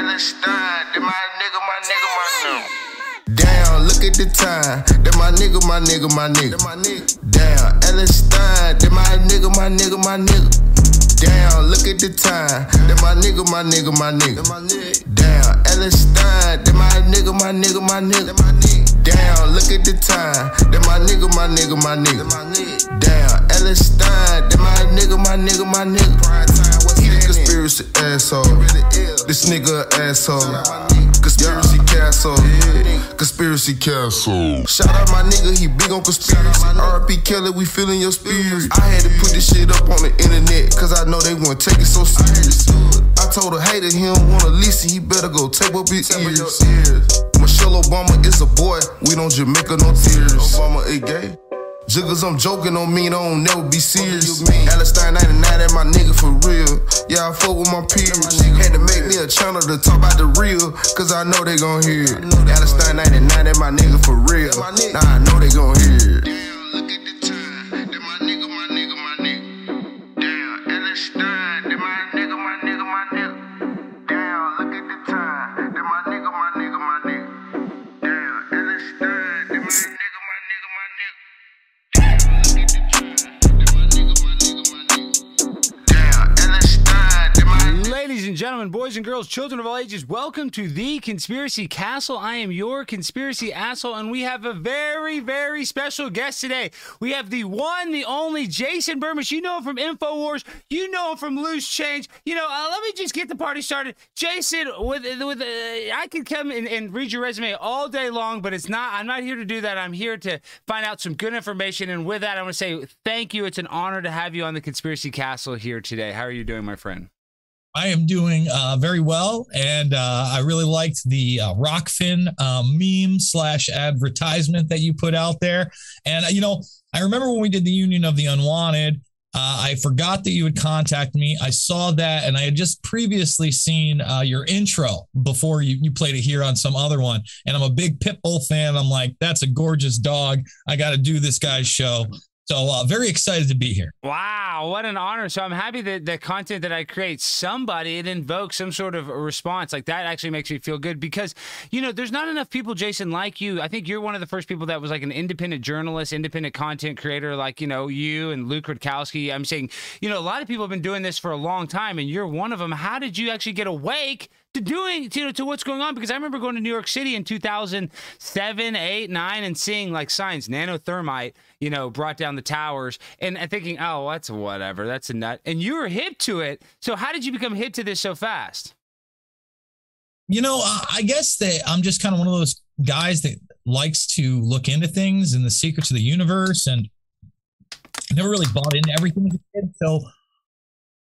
Ellis that my nigga, my nigga, my nigga. Damn, look at the time. That my nigga, my nigga, my nigga. my nigga. Damn, Ellis Stein, that my nigga, my nigga, my nigga. Damn, look at the time. That my nigga, my nigga, my nigga. Damn, Ellis Stein, that my nigga, my nigga, my nigga. Damn, look at the time. That my nigga, my nigga, my nigga. Damn, Ellis Stein, that my nigga, my nigga, my nigga. Conspiracy asshole. This nigga asshole. Conspiracy castle. Conspiracy castle. Shout out my nigga, he big on conspiracy. RP Kelly, we feeling your spirit. I had to put this shit up on the internet, cause I know they won't take it so serious. I told a hater he don't wanna listen, he better go tape up his ears. Michelle Obama is a boy, we don't Jamaica no tears. Obama a gay. Jiggers, I'm joking on me, don't never be serious. Allenstein 99, that my nigga for real. Yeah, I fuck with my peers. Had to make me a channel to talk about the real, cause I know they gon' hear it. Allenstein 99, that my nigga for real. Nah, I know they gon' hear it. Gentlemen, boys and girls, children of all ages, welcome to the Conspiracy Castle. I am your conspiracy asshole, and we have a very, very special guest today. We have the one, the only Jason Bermas. You know him from InfoWars. You know him from Loose Change. You know, uh, let me just get the party started. Jason, with with uh, I could come and, and read your resume all day long, but it's not. I'm not here to do that. I'm here to find out some good information. And with that, I want to say thank you. It's an honor to have you on the Conspiracy Castle here today. How are you doing, my friend? I am doing uh, very well, and uh, I really liked the uh, Rokfin um, meme slash advertisement that you put out there. And you know, I remember when we did the Union of the Unwanted. Uh, I forgot that you would contact me. I saw that, and I had just previously seen uh, your intro before you, you played it here on some other one. And I'm a big Pitbull fan. I'm like, that's a gorgeous dog. I got to do this guy's show. So uh, very excited to be here. Wow, what an honor! So I'm happy that the content that I create, somebody it invokes some sort of a response. Like that actually makes me feel good because you know there's not enough people, Jason, like you. I think you're one of the first people that was like an independent journalist, independent content creator, like you know you and Luke Rutkowski. I'm saying, you know, a lot of people have been doing this for a long time, and you're one of them. How did you actually get awake? To doing to, to what's going on because I remember going to New York City in 2007, 8, 9 and seeing like signs nanothermite, you know, brought down the towers and, thinking, "Oh, that's whatever. That's a nut." And you were hip to it. So how did you become hip to this so fast? You know, uh, I guess that I'm just kind of one of those guys that likes to look into things and the secrets of the universe and never really bought into everything. So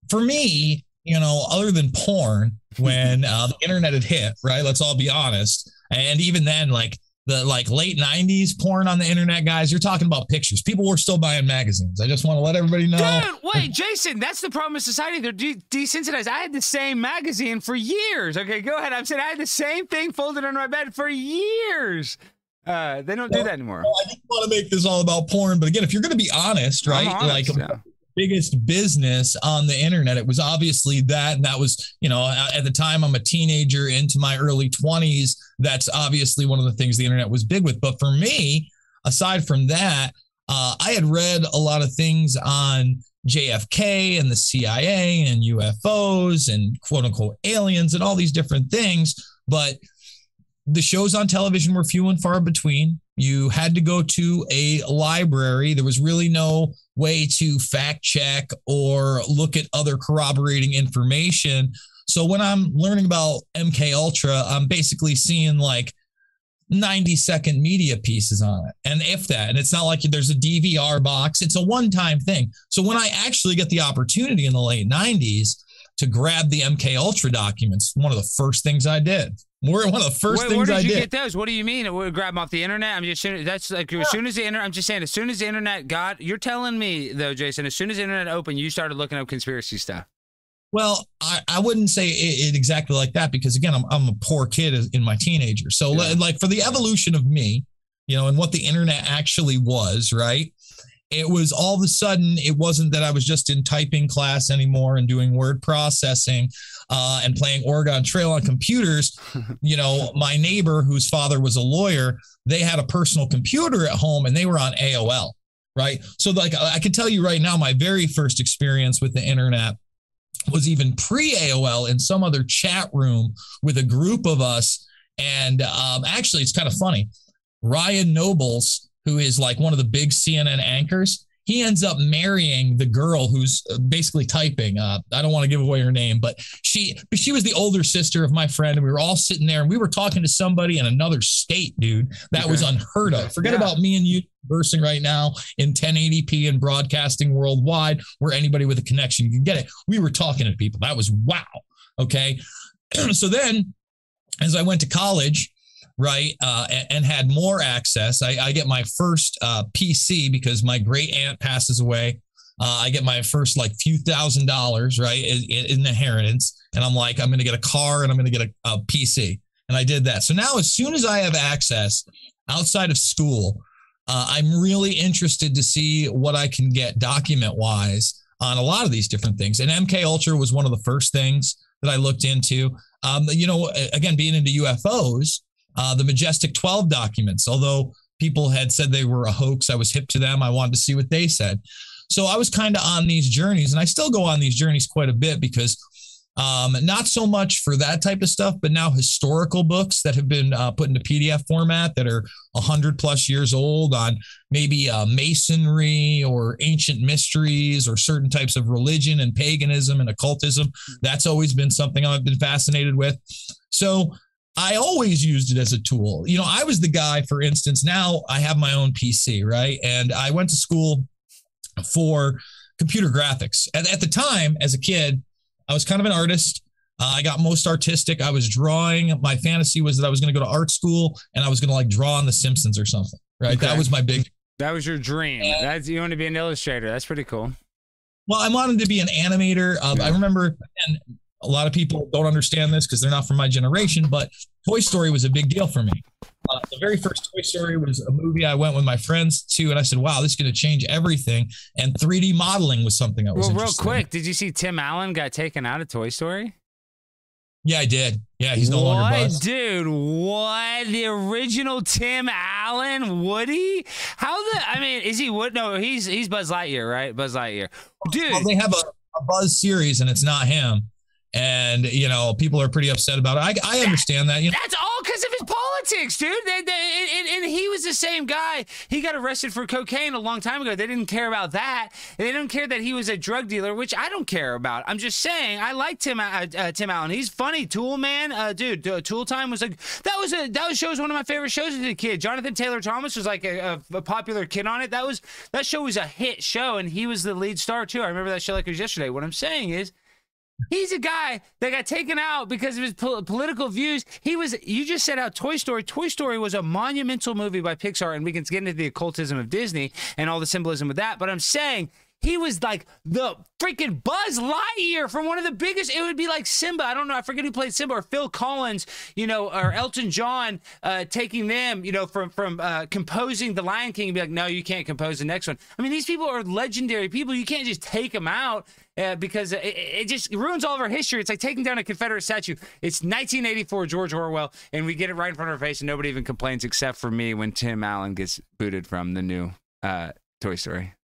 for me, you know, other than porn, when uh, the internet had hit, right? Let's all be honest. And even then, like the like late 90s porn on the internet, guys, you're talking about pictures. People were still buying magazines. I just want to let everybody know. Dude, wait, Jason, that's the problem with society. They're de- desensitized. I had the same magazine for years. Okay, go ahead. I'm saying I had the same thing folded under my bed for years. Uh, they don't well, do that anymore. Well, I didn't want to make this all about porn, but again, if you're going to be honest, right? Honest, like, yeah biggest business on the internet. It was obviously that. And that was, you know, at the time I'm a teenager into my early 20s. That's obviously one of the things the internet was big with. But for me, aside from that, uh, I had read a lot of things on JFK and the CIA and UFOs and quote unquote aliens and all these different things. But the shows on television were few and far between. You had to go to a library. There was really no way to fact check or look at other corroborating information. So when I'm learning about MK Ultra, I'm basically seeing like 90 second media pieces on it. And if that, and it's not like there's a DVR box, it's a one time thing. So when I actually get the opportunity in the late 90s to grab the MK Ultra documents, one of the first things I did. One of the first where, things I did. where did you did. get those? What do you mean? We grab them off the internet? I'm just that's like as soon as the internet. I'm just saying as soon as the internet got. You're telling me though, Jason. As soon as the internet opened, you started looking up conspiracy stuff. Well, I, I wouldn't say it, it, exactly like that because again, I'm I'm a poor kid in my teenager. So yeah. like for the evolution of me, you know, and what the internet actually was, right? It was all of a sudden, it wasn't that I was just in typing class anymore and doing word processing. uh, and playing Oregon Trail on computers, you know, my neighbor whose father was a lawyer, they had a personal computer at home and they were on AOL, right? So, like, I can tell you right now, my very first experience with the internet was even pre AOL in some other chat room with a group of us. And um, actually, it's kind of funny. Ryan Nobles, who is like one of the big CNN anchors, he ends up marrying the girl who's uh, basically typing. Uh, I don't want to give away her name, but she she was the older sister of my friend, and we were all sitting there and we were talking to somebody in another state, dude. That okay. was unheard of. Forget yeah. about me and you conversing right now in 1080p and broadcasting worldwide, where anybody with a connection can get it. We were talking to people. That was wow. Okay, so then as I went to college right? Uh, and, and, had more access. I, I get my first uh, PC because my great aunt passes away. Uh, I get my first like few thousand dollars, right, in, in inheritance, and I'm like, I'm going to get a car and I'm going to get a, a PC, and I did that. So now, as soon as I have access outside of school, uh, I'm really interested to see what I can get document wise on a lot of these different things. And MK Ultra was one of the first things that I looked into. Um, you know, again, being into UFOs, uh, the Majestic 12 documents, although people had said they were a hoax, I was hip to them. I wanted to see what they said. So I was kind of on these journeys, and I still go on these journeys quite a bit because um, not so much for that type of stuff, but now historical books that have been uh, put into PDF format that are 100 plus years old on maybe uh, masonry or ancient mysteries or certain types of religion and paganism and occultism. That's always been something I've been fascinated with. So I always used it as a tool. You know, I was the guy, for instance, now I have my own PC, right? And I went to school for computer graphics. At, at the time, as a kid, I was kind of an artist. Uh, I got most artistic. I was drawing. My fantasy was that I was going to go to art school and I was going to like draw on The Simpsons or something, right? Okay. That was my big. That was your dream. And, That's you want to be an illustrator. That's pretty cool. Well, I wanted to be an animator. Um, yeah. I remember, and a lot of people don't understand this because they're not from my generation, but Toy Story was a big deal for me. Uh, the very first Toy Story was a movie I went with my friends to, and I said, "Wow, this is going to change everything." And 3D modeling was something that was. Well, real quick, did you see Tim Allen got taken out of Toy Story? Yeah, I did. Yeah, he's no what, longer Buzz. Dude, what? The original Tim Allen, Woody? How the? I mean, is he Wood? No, he's he's Buzz Lightyear, right? Buzz Lightyear, dude. Well, they have a, a Buzz series, and it's not him and you know people are pretty upset about it. I, I understand that. You know? That's all because of his politics, dude. They, they, and, and, he was the same guy. He got arrested for cocaine a long time ago. They didn't care about that. They didn't care that he was a drug dealer, which I don't care about. I'm just saying I like Tim uh, uh, Tim Allen. He's funny. Tool man, uh, dude. Uh, Tool Time was like that was a that was show was one of my favorite shows as a kid. Jonathan Taylor Thomas was like a, a, a popular kid on it. That was that show was a hit show, and he was the lead star too. I remember that show like it was yesterday. What I'm saying is He's a guy that got taken out because of his po- political views. He was, you just said out Toy Story. Toy Story was a monumental movie by Pixar, and we can get into the occultism of Disney and all the symbolism of that. But I'm saying he was like the freaking Buzz Lightyear from one of the biggest. It would be like Simba. I don't know. I forget who played Simba or Phil Collins, you know, or Elton John uh, taking them, you know, from from uh, composing The Lion King and be like, no, you can't compose the next one. I mean, these people are legendary people. You can't just take them out uh, because it, it, just ruins all of our history. It's like taking down a Confederate statue. It's 1984, George Orwell, and we get it right in front of our face, and nobody even complains except for me when Tim Allen gets booted from the new uh, Toy Story.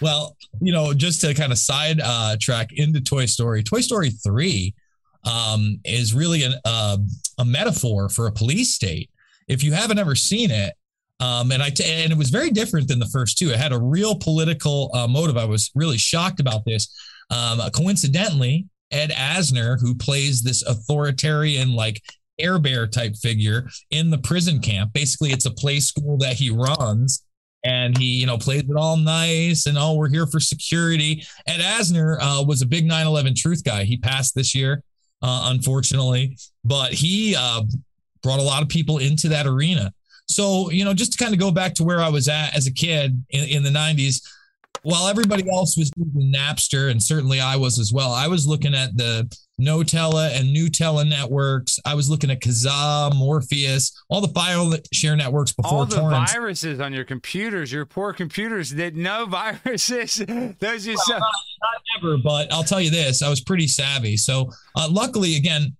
Well, you know, just to kind of side uh, track into Toy Story, Toy Story 3 um, is really an, uh, a metaphor for a police state. If you haven't ever seen it, um, and I t- and it was very different than the first two. It had a real political uh, motive. I was really shocked about this. Um, coincidentally, Ed Asner, who plays this authoritarian, like Air Bear type figure in the prison camp, basically it's a play school that he runs. And he, you know, plays it all nice and oh, we're here for security. Ed Asner uh, was a big 9/11 truth guy. He passed this year, uh, unfortunately, but he uh, brought a lot of people into that arena. So, you know, just to kind of go back to where I was at as a kid in, in the 90s, while everybody else was using Napster, and certainly I was as well, I was looking at the Gnutella and Gnutella networks. I was looking at Kazaa, Morpheus, all the file share networks before all the torrents. viruses on your computers, your poor computers did no viruses. Those just well, not, not, ever, but I'll tell you this: I was pretty savvy. So, uh, luckily, again,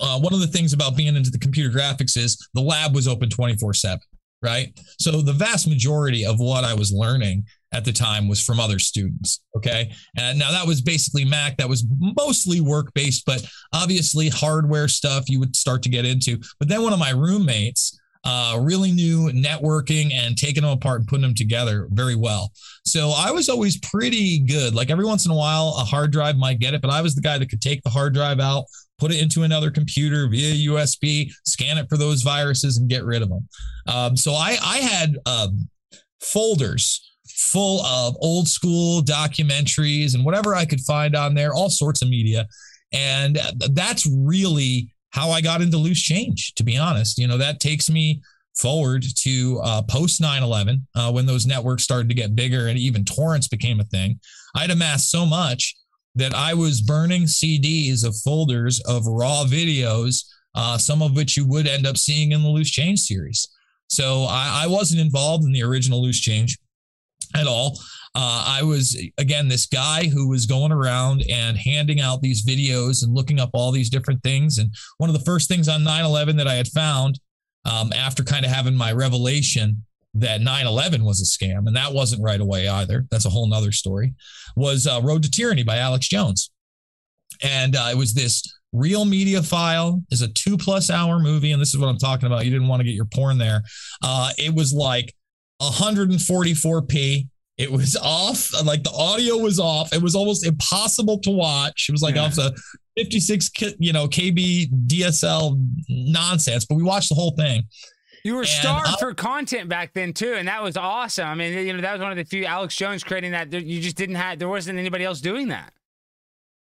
uh, one of the things about being into the computer graphics is the lab was open twenty four seven. Right. So the vast majority of what I was learning at the time was from other students. Okay. And now that was basically Mac. That was mostly work based, but obviously hardware stuff you would start to get into. But then one of my roommates, uh, really knew networking and taking them apart and putting them together very well. So I was always pretty good. Like every once in a while, a hard drive might get it, but I was the guy that could take the hard drive out, put it into another computer via USB, scan it for those viruses, and get rid of them. Um, so I, I had um, folders full of old school documentaries and whatever I could find on there, all sorts of media. And that's really how I got into loose change, to be honest. You know, that takes me forward to uh, post 9 11 uh, when those networks started to get bigger and even torrents became a thing. I'd amassed so much that I was burning CDs of folders of raw videos, uh, some of which you would end up seeing in the Loose Change series. So I, I wasn't involved in the original Loose Change at all. Uh, I was, again, this guy who was going around and handing out these videos and looking up all these different things. And one of the first things on 9 11 that I had found um, after kind of having my revelation that 9 11 was a scam, and that wasn't right away either. That's a whole nother story, was uh, Road to Tyranny by Alex Jones. And uh, it was this real media file is a two plus hour movie and this is what i'm talking about you didn't want to get your porn there uh, it was like 144p. It was off, like the audio was off. It was almost impossible to watch. It was like yeah. off the 56, you know, KB DSL nonsense, but we watched the whole thing. You were starved for content back then too, and that was awesome. I mean, you know, that was one of the few Alex Jones creating that. You just didn't have. There wasn't anybody else doing that.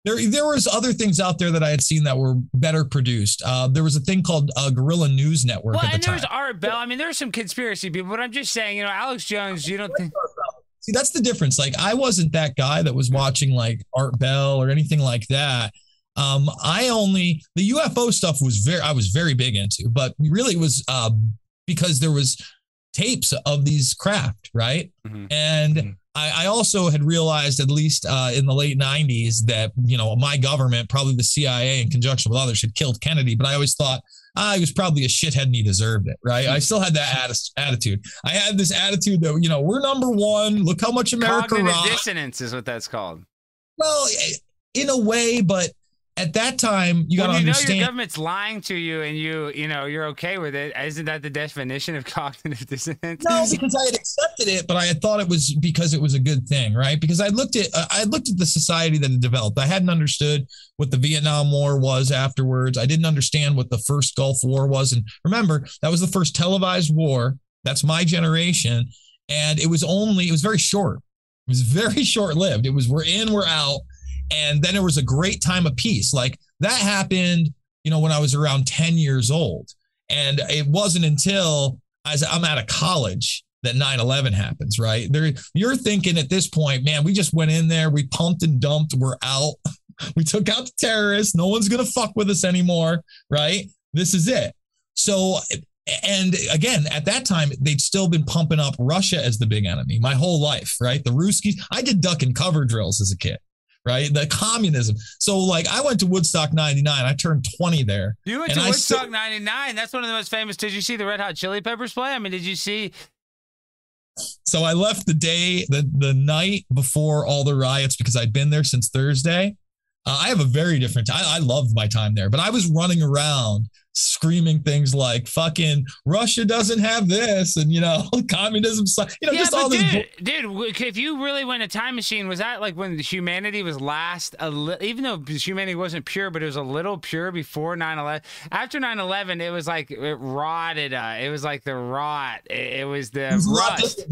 There, there was other things out there that I had seen that were better produced. Uh, there was a thing called uh, Guerrilla News Network. Well, the and there was Art Bell. I mean, there's some conspiracy people, but I'm just saying, you know, Alex Jones. You don't think? See, that's the difference. Like, I wasn't that guy that was watching like Art Bell or anything like that. Um, I only the UFO stuff was very I was very big into, but really it was uh, because there was tapes of these craft, right? Mm-hmm. And mm-hmm. I, I also had realized, at least uh, in the late 90s, that, you know, my government, probably the CIA in conjunction with others, had killed Kennedy. But I always thought, ah, he was probably a shithead and he deserved it, right? I still had that attitude. I had this attitude that, you know, we're number one. Look how much America Cognitive rocks. dissonance is what that's called. Well, in a way, but at that time you got to you understand know your government's lying to you and you you know you're okay with it. Isn't that the definition of cognitive dissonance? No because i had accepted it but i had thought it was because it was a good thing right? Because i looked at i looked at the society that had developed. I hadn't understood what the vietnam war was afterwards. I didn't understand what the first gulf war was. And remember that was the first televised war. That's my generation. And it was only it was very short. It was very short lived it was we're in we're out and then there was a great time of peace. Like that happened, you know, when I was around 10 years old. And it wasn't until as I'm out of college that 9-11 happens, right? There, you're thinking at this point, man, we just went in there, we pumped and dumped, we're out. we took out the terrorists. No one's gonna fuck with us anymore, right? This is it. So and again, at that time, they'd still been pumping up Russia as the big enemy my whole life, right? The Ruskies. I did duck and cover drills as a kid right? The communism. So like I went to Woodstock 99. I turned 20 there. You went to Woodstock st- 99. That's one of the most famous. Did you see the Red Hot Chili Peppers play? I mean, did you see So I left the day the the night before all the riots because I'd been there since Thursday. Uh, I have a very different. I, I loved my time there, but I was running around screaming things like "fucking Russia doesn't have this" and you know communism. You know, yeah, just all dude, this. Dude, if you really went a time machine, was that like when humanity was last? A li- even though humanity wasn't pure, but it was a little pure before 9/11. After 9/11, it was like it rotted. Uh, it was like the rot. It, it was the rust.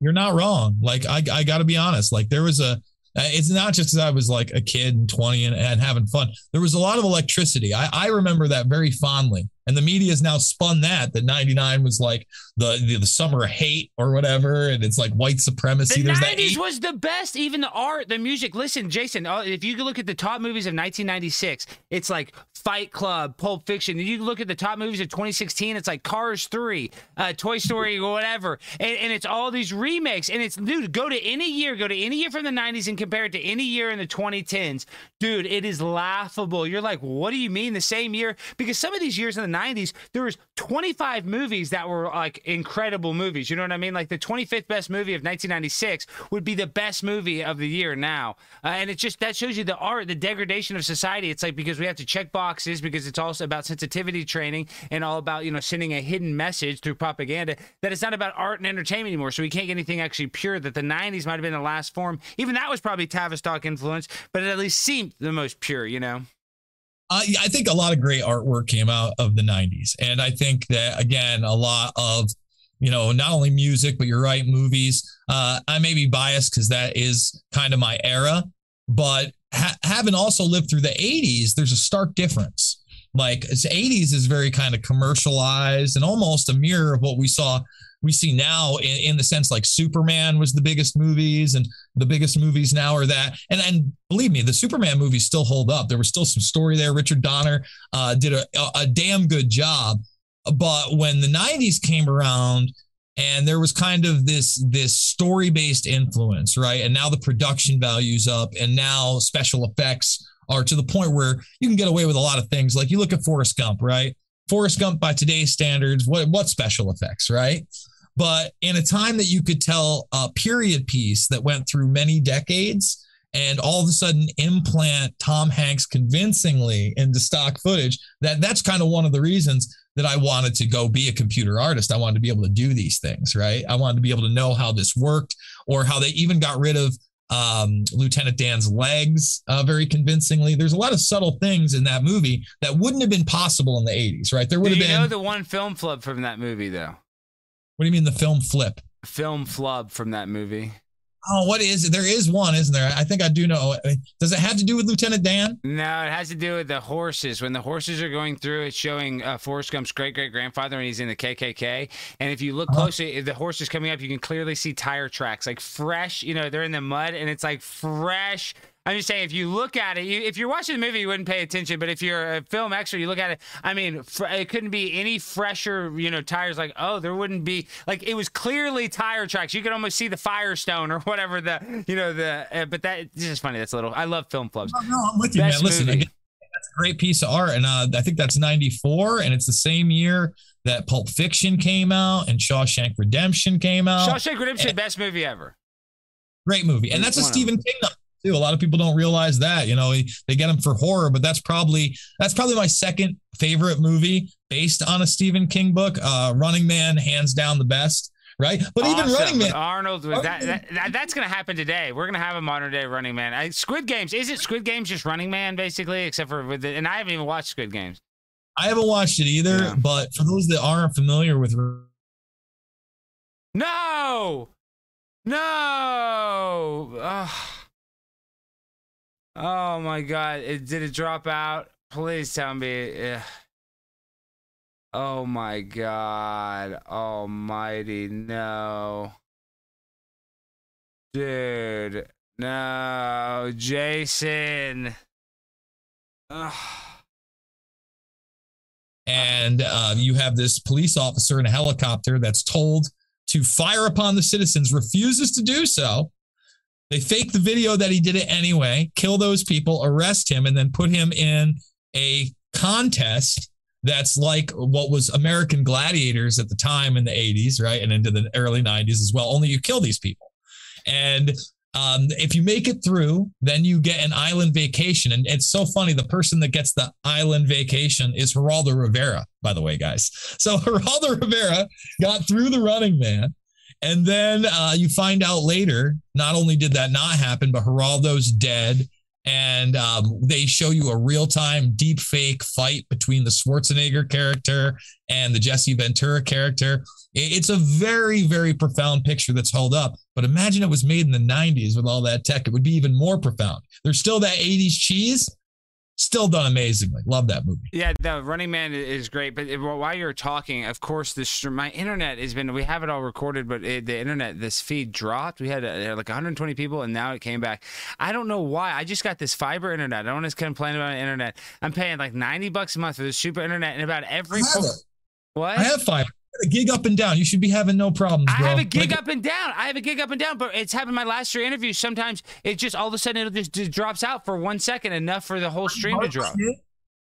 You're not wrong. Like I, I got to be honest. Like there was a Uh, it's not just because I was like a kid and 20 and, and, having fun. There was a lot of electricity. I, I remember that very fondly. And the media has now spun that that 99 was like the, the, the summer of hate or whatever. And it's like white supremacy. The There's 90s that was the best. Even the art, the music. Listen, Jason, uh, if you look at the top movies of 1996, it's like Fight Club, Pulp Fiction. You look at the top movies of 2016, it's like Cars 3, uh, Toy Story, or whatever. And, and it's all these remakes. And it's, dude, go to any year, go to any year from the 90s and compare it to any year in the 2010s. Dude, it is laughable. You're like, what do you mean the same year? Because some of these years in the 90s, there was 25 movies that were like incredible movies. You know what I mean? Like the 25th best movie of 1996 would be the best movie of the year now. Uh, and it just, that shows you the art, the degradation of society. It's like because we have to check boxes because it's also about sensitivity training and all about, you know, sending a hidden message through propaganda that it's not about art and entertainment anymore. So we can't get anything actually pure that the 90s might have been the last form. Even that was probably Tavistock influence, but it at least seemed the most pure, you know? Uh, I think a lot of great artwork came out of the 90s. And I think that, again, a lot of, you know, not only music, but you're right, movies. Uh, I may be biased because that is kind of my era, but ha- having also lived through the 80s, there's a stark difference. Like, the 80s is very kind of commercialized and almost a mirror of what we saw we see now in, in, the sense like Superman was the biggest movies and the biggest movies now are that. And and believe me, the Superman movies still hold up. There was still some story there. Richard Donner uh, did a, a damn good job. But when the 90s came around and there was kind of this this story based influence, right? And now the production values up and now special effects are to the point where you can get away with a lot of things. Like you look at Forrest Gump, right? Forrest Gump by today's standards, what what special effects, right? But in a time that you could tell a period piece that went through many decades and all of a sudden implant Tom Hanks convincingly into stock footage, that that's kind of one of the reasons that I wanted to go be a computer artist. I wanted to be able to do these things, right? I wanted to be able to know how this worked or how they even got rid of um, Lieutenant Dan's legs uh, very convincingly. There's a lot of subtle things in that movie that wouldn't have been possible in the 80s, right? There would Do have you been. know the one film flub from that movie, though? What do you mean the film flip? Film flub from that movie. Oh, what is it? There is one, isn't there? I think I do know. Does it have to do with Lieutenant Dan? No, it has to do with the horses. When the horses are going through, it's showing uh, Forrest Gump's great great grandfather, and he's in the KKK. And if you look uh-huh. closely, if the horse is coming up, you can clearly see tire tracks, like fresh. You know, they're in the mud, and it's like fresh I'm just saying, if you look at it, you, if you're watching the movie, you wouldn't pay attention. But if you're a film extra, you look at it. I mean, fr- it couldn't be any fresher, you know, tires. Like, oh, there wouldn't be like it was clearly tire tracks. You could almost see the Firestone or whatever the, you know, the. Uh, but that is just funny. That's a little. I love film flubs. No, no I'm with you, Best man. Listen, again, that's a great piece of art, and uh, I think that's '94, and it's the same year that Pulp Fiction came out and Shawshank Redemption came out. Shawshank Redemption, and, best movie ever. Great movie, and that's a Stephen King too. A lot of people don't realize that. You know, they get them for horror, but that's probably that's probably my second favorite movie based on a Stephen King book. Uh, Running Man, hands down the best. Right, but awesome. even Running Man, Arnold, that, that, that, that's going to happen today. We're going to have a modern day Running Man. I, Squid Games is it Squid Games just Running Man basically, except for with the, and I haven't even watched Squid Games. I haven't watched it either, yeah. but for those that aren't familiar with, no, no. Ugh. Oh my god! It did it drop out? Please tell me. Oh my god! Almighty, no, dude, no, Jason. Ugh. And uh, you have this police officer in a helicopter that's told to fire upon the citizens, refuses to do so they fake the video that he did it anyway, kill those people, arrest him, and then put him in a contest that's like what was American Gladiators at the time in the 80s, right? And into the early 90s as well. Only you kill these people. And um, if you make it through, then you get an island vacation. And it's so funny. The person that gets the island vacation is Geraldo Rivera, by the way, guys. So Geraldo Rivera got through the running man and then uh, you find out later, not only did that not happen, but Geraldo's dead. And um, they show you a real time deep fake fight between the Schwarzenegger character and the Jesse Ventura character. It's a very, very profound picture that's held up. But imagine it was made in the 90s with all that tech. It would be even more profound. There's still that 80s cheese, still done amazingly. Love that movie. Yeah, the Running Man is great. But while you're talking, of course, this my internet has been. We have it all recorded, but it, the internet, this feed dropped. We had uh, like 120 people, and now it came back. I don't know why. I just got this fiber internet. I don't want to complain about the internet. I'm paying like 90 bucks a month for this super internet, and about every. I what? I have fiber a gig up and down. You should be having no problems. Bro. I have a gig like, up and down. I have a gig up and down, but it's happened my last three interviews. Sometimes it just all of a sudden it just, just drops out for one second, enough for the whole stream to drop.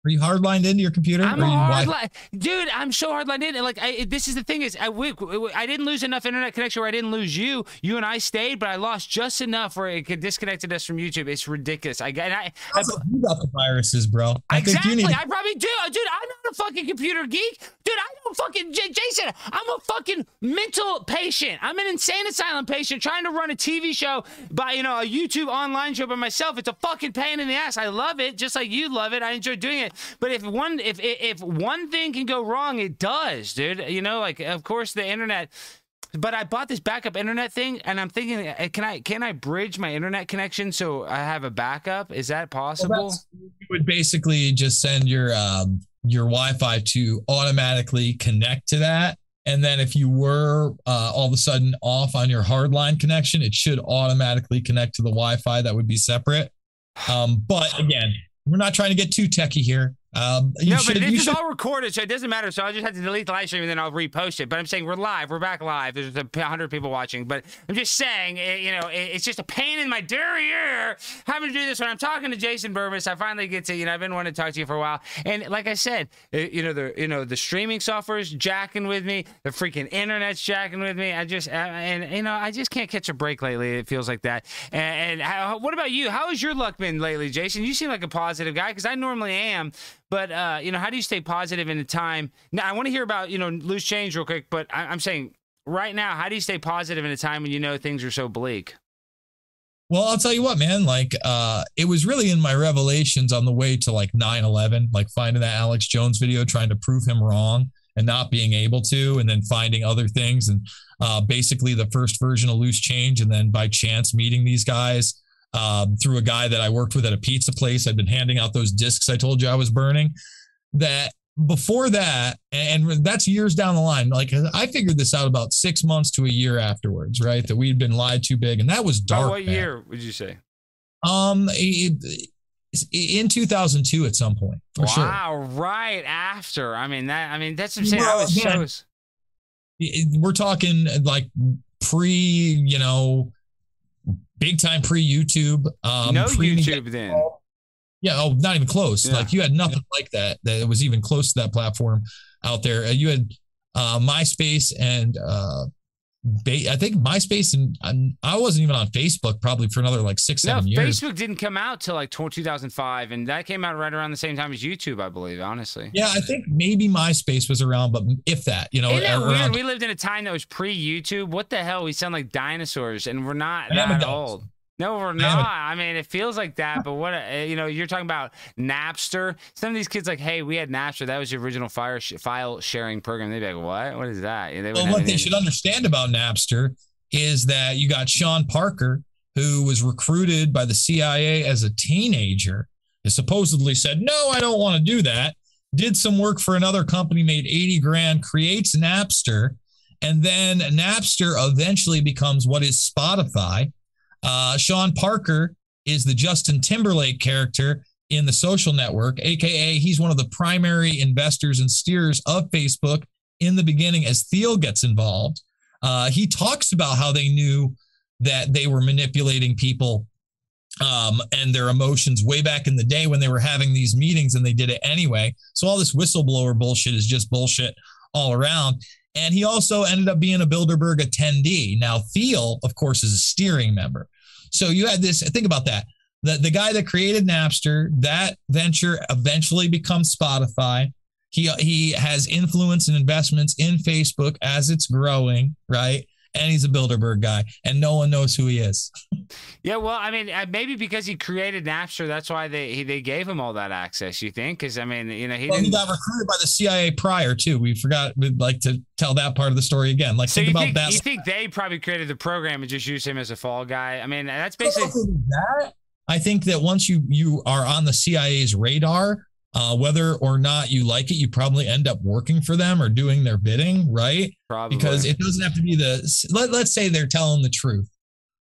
Are you hardlined into your computer? I'm hardlined, dude. I'm so hardlined in. Like, I, this is the thing is, I, I didn't lose enough internet connection where I didn't lose you. You and I stayed, but I lost just enough where it disconnected us from YouTube. It's ridiculous. I got. I, I, you got the viruses, bro. I exactly. Need- I probably do, uh, dude. I'm not a fucking computer geek, dude. I don't fucking J- Jason. I'm a fucking mental patient. I'm an insane asylum patient trying to run a TV show by you know a YouTube online show by myself. It's a fucking pain in the ass. I love it, just like you love it. I enjoy doing it. But if one if if one thing can go wrong, it does, dude. You know, like of course the internet. But I bought this backup internet thing, and I'm thinking, uh, can I can I bridge my internet connection so I have a backup? Is that possible? Well, you would basically just send your um, your Wi-Fi to automatically connect to that, and then if you were uh, all of a sudden off on your hardline connection, it should automatically connect to the Wi-Fi that would be separate. Um, but again, we're not trying to get too techie here. Um, no, should, but this is should... all recorded, so it doesn't matter. So I just have to delete the live stream and then I'll repost it. But I'm saying we're live. We're back live. There's a hundred people watching. But I'm just saying, it, you know, it, it's just a pain in my derriere having to do this when I'm talking to Jason Bermas. I finally get to, you know, I've been wanting to talk to you for a while. And like I said, it, you know, the you know the streaming software is jacking with me. The freaking internet's jacking with me. I just and you know I just can't catch a break lately. It feels like that. And, and how, what about you? How has your luck been lately, Jason? You seem like a positive guy because I normally am. But uh, you know, how do you stay positive in a time? Now, I want to hear about you know loose change real quick. But I- I'm saying right now, how do you stay positive in a time when you know things are so bleak? Well, I'll tell you what, man, like uh it was really in my revelations on the way to like 9/11, like finding that Alex Jones video trying to prove him wrong and not being able to and then finding other things and uh basically the first version of loose change and then by chance meeting these guys um, through a guy that I worked with at a pizza place. I've been handing out those discs I told you I was burning. That before that, and that's years down the line. Like I figured this out about six months to a year afterwards, right? That we'd been lied too big, and that was dark. what year would you say? Um, it, in 2002 at some point. wow, sure. Wow, right after. I mean that. I mean that's saying. Well, I was shows. We're talking like pre, you know, big time pre YouTube. Um, no YouTube then. Yeah, oh, not even close. Yeah. Like you had nothing like that that was even close to that platform out there. Uh, you had uh, MySpace and uh, I think MySpace and I wasn't even on Facebook probably for another like six, seven no, years. Facebook didn't come out till like 2005, and that came out right around the same time as YouTube, I believe. Honestly, yeah, I think maybe MySpace was around, but if that, you know, that weird? we lived in a time that was pre-YouTube. What the hell? We sound like dinosaurs, and we're not that old. No, we're not. I mean, it feels like that, but what uh, you know, you're talking about Napster. Some of these kids like, hey, we had Napster. That was the original fire sh- file sharing program. They'd be like, what? What is that? They well, what they should understand about Napster is that you got Sean Parker, who was recruited by the CIA as a teenager, and supposedly said, no, I don't want to do that. Did some work for another company, made 80 grand, creates Napster, and then Napster eventually becomes what is Spotify uh, Sean Parker is the Justin Timberlake character in the social network, aka he's one of the primary investors and steers of Facebook in the beginning as Thiel gets involved. Uh, he talks about how they knew that they were manipulating people um, and their emotions way back in the day when they were having these meetings and they did it anyway. So all this whistleblower bullshit is just bullshit all around. And he also ended up being a Bilderberg attendee. Now, Thiel, of course, is a steering member. So you had this, think about that. The, the guy that created Napster, that venture eventually becomes Spotify. He, he has influence and investments in Facebook as it's growing, right? And he's a Bilderberg guy, and no one knows who he is. yeah, well, I mean, uh, maybe because he created Napster, that's why they he, they gave him all that access. You think? Because I mean, you know, he well, he got recruited by the CIA prior too. We forgot. We'd like to tell that part of the story again. Like, so think about think, that. You think they probably created the program and just used him as a fall guy? I mean, that's basically that. I think that once you you are on the CIA's radar, uh, whether or not you like it, you probably end up working for them or doing their bidding, right? Probably. Because it doesn't have to be the let, let's say they're telling the truth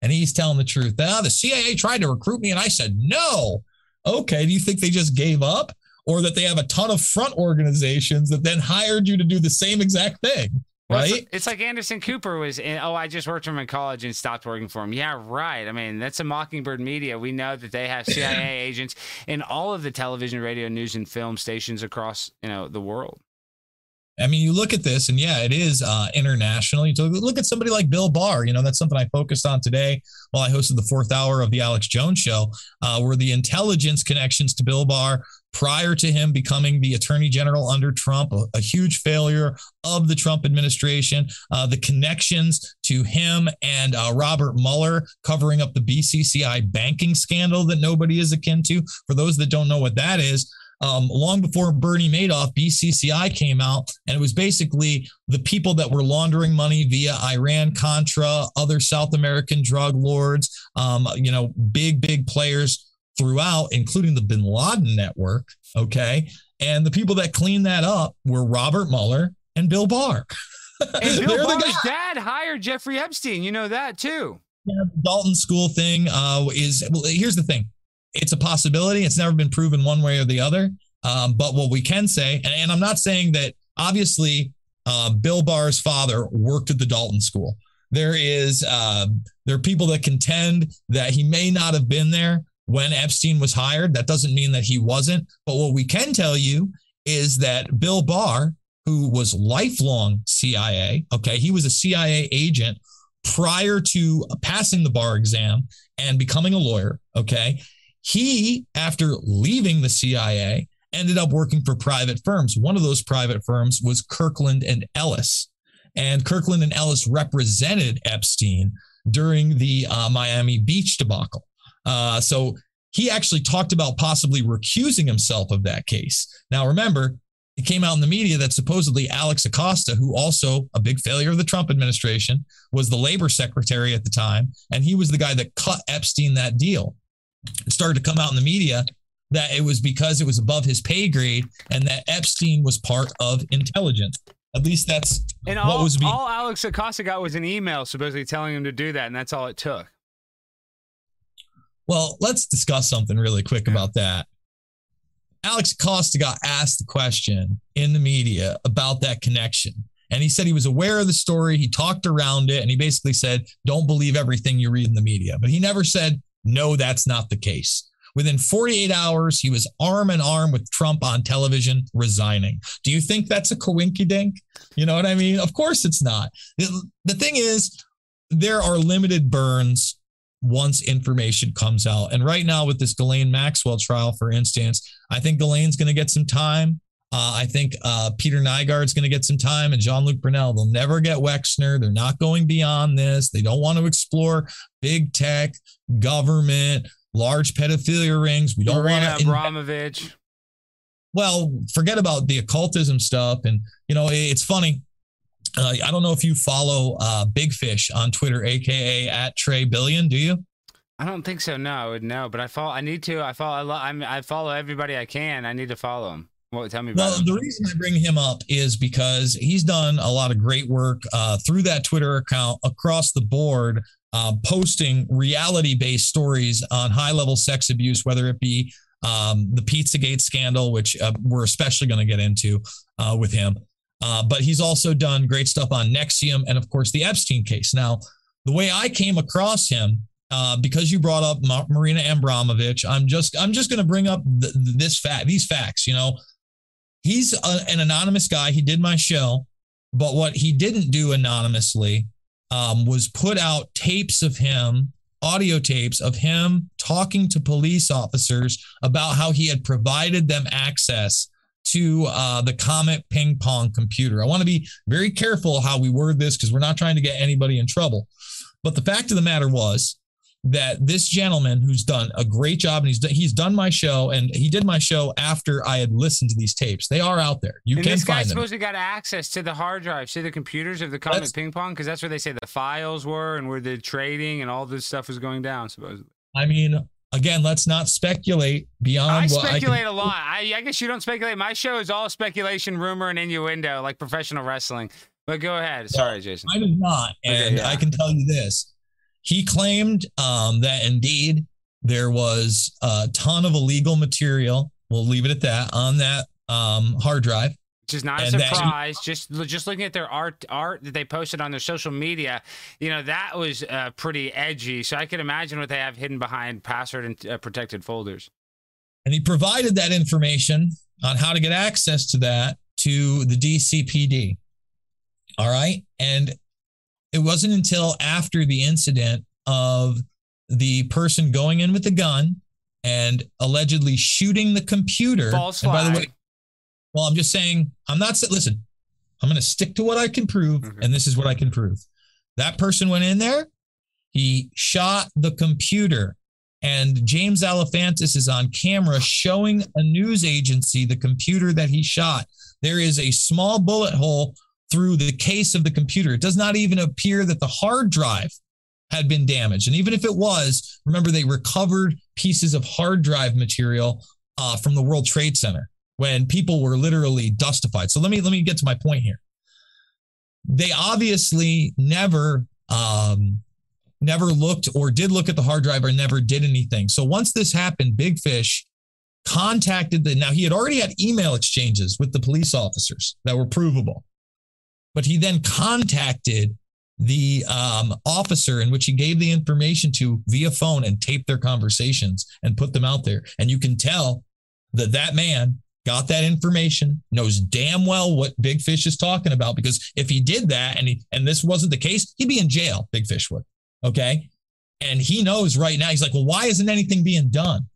and he's telling the truth. Now the CIA tried to recruit me and I said no. Okay, do you think they just gave up or that they have a ton of front organizations that then hired you to do the same exact thing? Right? It's, it's, like Anderson Cooper was in, oh, I just worked for him in college and stopped working for him. Yeah, right. I mean, that's a Mockingbird Media. We know that they have CIA agents in all of the television, radio, news, and film stations across, you know, the world. I mean, you look at this, and yeah, it is uh, international. You look at somebody like Bill Barr. You know, that's something I focused on today while I hosted the fourth hour of the Alex Jones Show, uh, where the intelligence connections to Bill Barr prior to him becoming the attorney general under Trump, a, a huge failure of the Trump administration, uh, the connections to him and uh, Robert Mueller covering up the BCCI banking scandal that nobody is akin to. For those that don't know what that is, um, long before Bernie Madoff, BCCI came out, and it was basically the people that were laundering money via Iran Contra, other South American drug lords, um, you know, big, big players throughout, including the bin Laden network. Okay. And the people that cleaned that up were Robert Mueller and Bill Barr. And Bill Barr's dad hired Jeffrey Epstein. You know that too. Yeah, Dalton School thing uh, is well, here's the thing it's a possibility. It's never been proven one way or the other. Um, but what we can say, and, and I'm not saying that obviously uh, Bill Barr's father worked at the Dalton School. There is uh, there are people that contend that he may not have been there when Epstein was hired. That doesn't mean that he wasn't. But what we can tell you is that Bill Barr, who was lifelong CIA, okay, he was a CIA agent prior to passing the bar exam and becoming a lawyer, okay. He, after leaving the CIA, ended up working for private firms. One of those private firms was Kirkland and Ellis. And Kirkland and Ellis represented Epstein during the uh, Miami Beach debacle. Uh, so he actually talked about possibly recusing himself of that case. Now, remember, it came out in the media that supposedly Alex Acosta, who also a big failure of the Trump administration, was the labor secretary at the time, and he was the guy that cut Epstein that deal it started to come out in the media that it was because it was above his pay grade and that Epstein was part of intelligence. At least that's and all, what was being- all Alex Acosta got was an email supposedly telling him to do that, and that's all it took. Well, let's discuss something really quick yeah. about that. Alex Acosta got asked the question in the media about that connection. And he said he was aware of the story. He talked around it and he basically said, don't believe everything you read in the media. But he never said, no, that's not the case. Within 48 hours, he was arm in arm with Trump on television, resigning. Do you think that's a coinkydink? You know what I mean? Of course it's not. The thing is, there are limited burns once information comes out. And right now, with this Ghislaine Maxwell trial, for instance, I think Ghislaine's going to get some time. Uh, I think uh, Peter Nygard's going to get some time, and Jean Luc Brunel. They'll never get Wexner. They're not going beyond this. They don't want to explore big tech, government, large pedophilia rings. We don't want to. Abramovich. well, forget about the occultism stuff. And, you know, it's funny. Uh, I don't know if you follow uh, Big Fish on Twitter, aka at Trey Billion. Do you? I don't think so. No, I would know, but I follow. I need to. I follow. I, I, I follow everybody I can. I need to follow them. Well, tell me well, him. the reason I bring him up is because he's done a lot of great work uh, through that Twitter account across the board, uh, posting reality based stories on high level sex abuse, whether it be um, the Pizzagate scandal, which uh, we're especially going to get into uh, with him. Uh, but he's also done great stuff on NXIVM and, of course, the Epstein case. Now, the way I came across him uh, because you brought up Marina Abramovich, I'm just I'm just going to bring up th- this fact, these facts. You know, he's a, an anonymous guy. He did my show, but what he didn't do anonymously um, was put out tapes of him, audio tapes of him talking to police officers about how he had provided them access to uh, the Comet ping pong computer. I want to be very careful how we word this because we're not trying to get anybody in trouble. But the fact of the matter was, that this gentleman who's done a great job and he's done, he's done my show and he did my show after I had listened to these tapes. They are out there. You and can this find guy's them. supposed to got access to the hard drives, to the computers of the Comet Ping Pong, because that's where they say the files were and where the trading and all this stuff was going down. Supposedly. I mean, again, let's not speculate beyond I what speculate I can, a lot. I, I guess you don't speculate. My show is all speculation, rumor, and innuendo, like professional wrestling. But go ahead. Sorry, Jason. I is not, Okay, and yeah. I can tell you this: he claimed um, that indeed there was a ton of illegal material. We'll leave it at that on that um, hard drive. Which is not a And that- surprise. just just looking at their art art that they posted on their social media, you know that was uh, pretty edgy. So I could imagine what they have hidden behind password and uh, protected folders. And he provided that information on how to get access to that to the DCPD. All right. And it wasn't until after the incident of the person going in with the gun and allegedly shooting the computer. False and by the flag. way, well, I'm just saying, I'm not, sa- listen, I'm going to stick to what I can prove. Okay. And this is what I can prove. That person went in there, he shot the computer. And James Alefantis is on camera showing a news agency the computer that he shot. There is a small bullet hole through the case of the computer. It does not even appear that the hard drive had been damaged. And even if it was, remember they recovered pieces of hard drive material uh, from the World Trade Center when people were literally dustified. So let me let me get to my point here. They obviously never um, never looked or did look at the hard drive or never did anything. So once this happened, Big Fish contacted the now he had already had email exchanges with the police officers that were provable. But he then contacted the um, officer in which he gave the information to via phone and taped their conversations and put them out there. And you can tell that that man got that information, knows damn well what Big Fish is talking about. Because if he did that and he, and this wasn't the case, he'd be in jail. Big Fish would. Okay. And he knows right now, he's like, well, why isn't anything being done?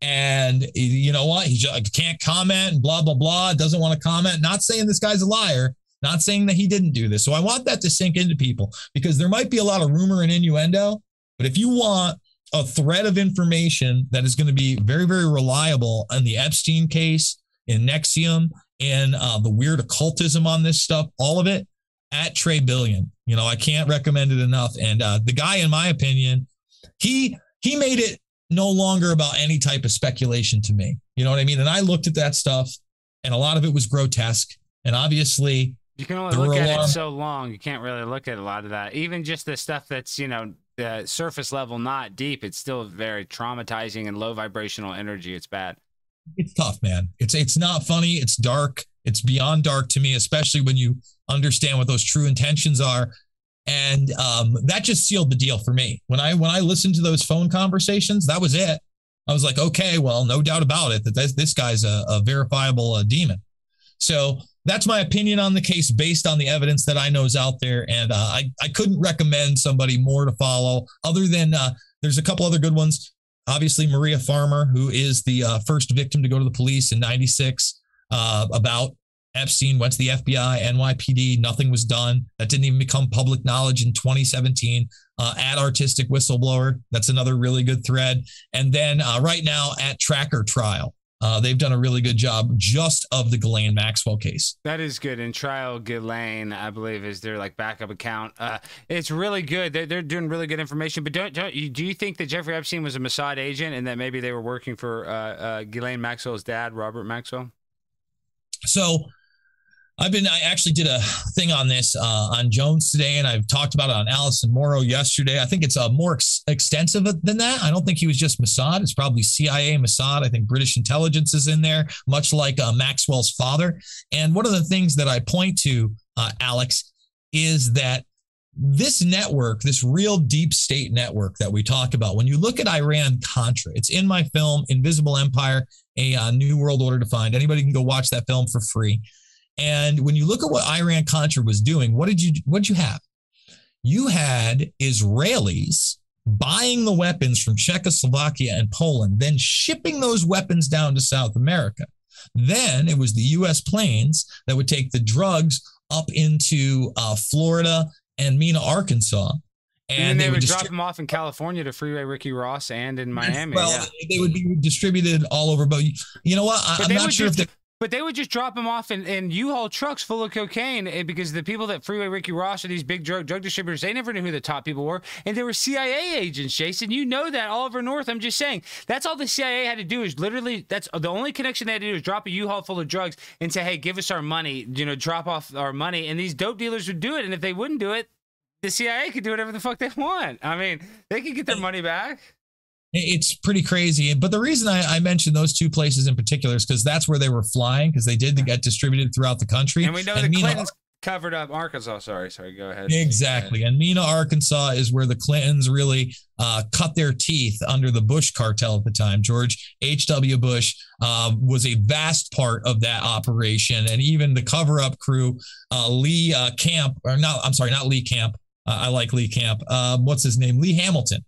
And you know what? He just can't comment and blah, blah, blah. Doesn't want to comment. Not saying this guy's a liar, not saying that he didn't do this. So I want that to sink into people because there might be a lot of rumor and innuendo. But if you want a thread of information that is going to be very, very reliable on the Epstein case, in NXIVM, in uh, the weird occultism on this stuff, all of it at Trey Billion. You know, I can't recommend it enough. And uh, the guy, in my opinion, he he made it no longer about any type of speculation to me. You know what I mean? And I looked at that stuff, and a lot of it was grotesque. And obviously, You can only look at it so long. You can't really look at a lot of that. Even just the stuff that's you know the surface level, not deep. It's still very traumatizing and low vibrational energy. It's bad. it's tough, man. It's it's not funny. It's dark. It's beyond dark to me, especially when you understand what those true intentions are. And um, that just sealed the deal for me. When I when I listened to those phone conversations, that was it. I was like, okay, well, no doubt about it that this, this guy's a, a verifiable uh, demon. So that's my opinion on the case based on the evidence that I know is out there. And uh, I, I couldn't recommend somebody more to follow other than uh, there's a couple other good ones. Obviously, Maria Farmer, who is the uh, first victim to go to the police in 96 uh, about Epstein, went to the FBI, NYPD, nothing was done. That didn't even become public knowledge in 2017. Uh, at Artistic Whistleblower, that's another really good thread. And then uh, right now at Tracker Trial, uh, they've done a really good job just of the Ghislaine Maxwell case. That is good. And Trial Ghislaine, I believe, is their like backup account. Uh, it's really good. They're, they're doing really good information. But don't, don't you, do you think that Jeffrey Epstein was a Mossad agent and that maybe they were working for uh, uh, Ghislaine Maxwell's dad, Robert Maxwell? So I've been, I actually did a thing on this uh, on Jones today, and I've talked about it on Allison Morrow yesterday. I think it's uh, more ex- extensive than that. I don't think he was just Mossad. It's probably CIA, Mossad. I think British intelligence is in there, much like uh, Maxwell's father. And one of the things that I point to, uh, Alex, is that this network, this real deep state network that we talk about, when you look at Iran Contra, it's in my film, Invisible Empire, a uh, New World Order Defined. Anybody can go watch that film for free. And when you look at what Iran Contra was doing, what did you what did you have? You had Israelis buying the weapons from Czechoslovakia and Poland, then shipping those weapons down to South America. Then it was the U.S. planes that would take the drugs up into uh, Florida and Mena, Arkansas. And, And, then they, would distri- drop them off in California to Freeway Ricky Ross and in Miami. Well, yeah. they would be distributed all over. But you, know what? I, I'm not would sure if they but they would just drop them off in, in U-Haul trucks full of cocaine eh, because the people that Freeway Ricky Ross or these big drug drug distributors, they never knew who the top people were, and they were CIA agents. Jason, you know that Oliver North. I'm just saying that's all the CIA had to do is literally that's the only connection they had to do is drop a U-Haul full of drugs and say, hey, give us our money, you know, drop off our money, and these dope dealers would do it, and if they wouldn't do it, the CIA could do whatever the fuck they want. I mean, they could get their money back. It's pretty crazy. But the reason I, I mentioned those two places in particular is because that's where they were flying because they did get distributed throughout the country. And we know and the Mena, Clintons covered up Arkansas. Sorry, sorry. Go ahead. Exactly. And Mena, Arkansas is where the Clintons really uh, cut their teeth under the Bush cartel at the time. George H.W. Bush uh, was a vast part of that operation. And even the cover up crew, uh, Lee uh, Camp, or not, I'm sorry, not Lee Camp. Uh, I like Lee Camp. Um, what's his name? Lee Hamilton,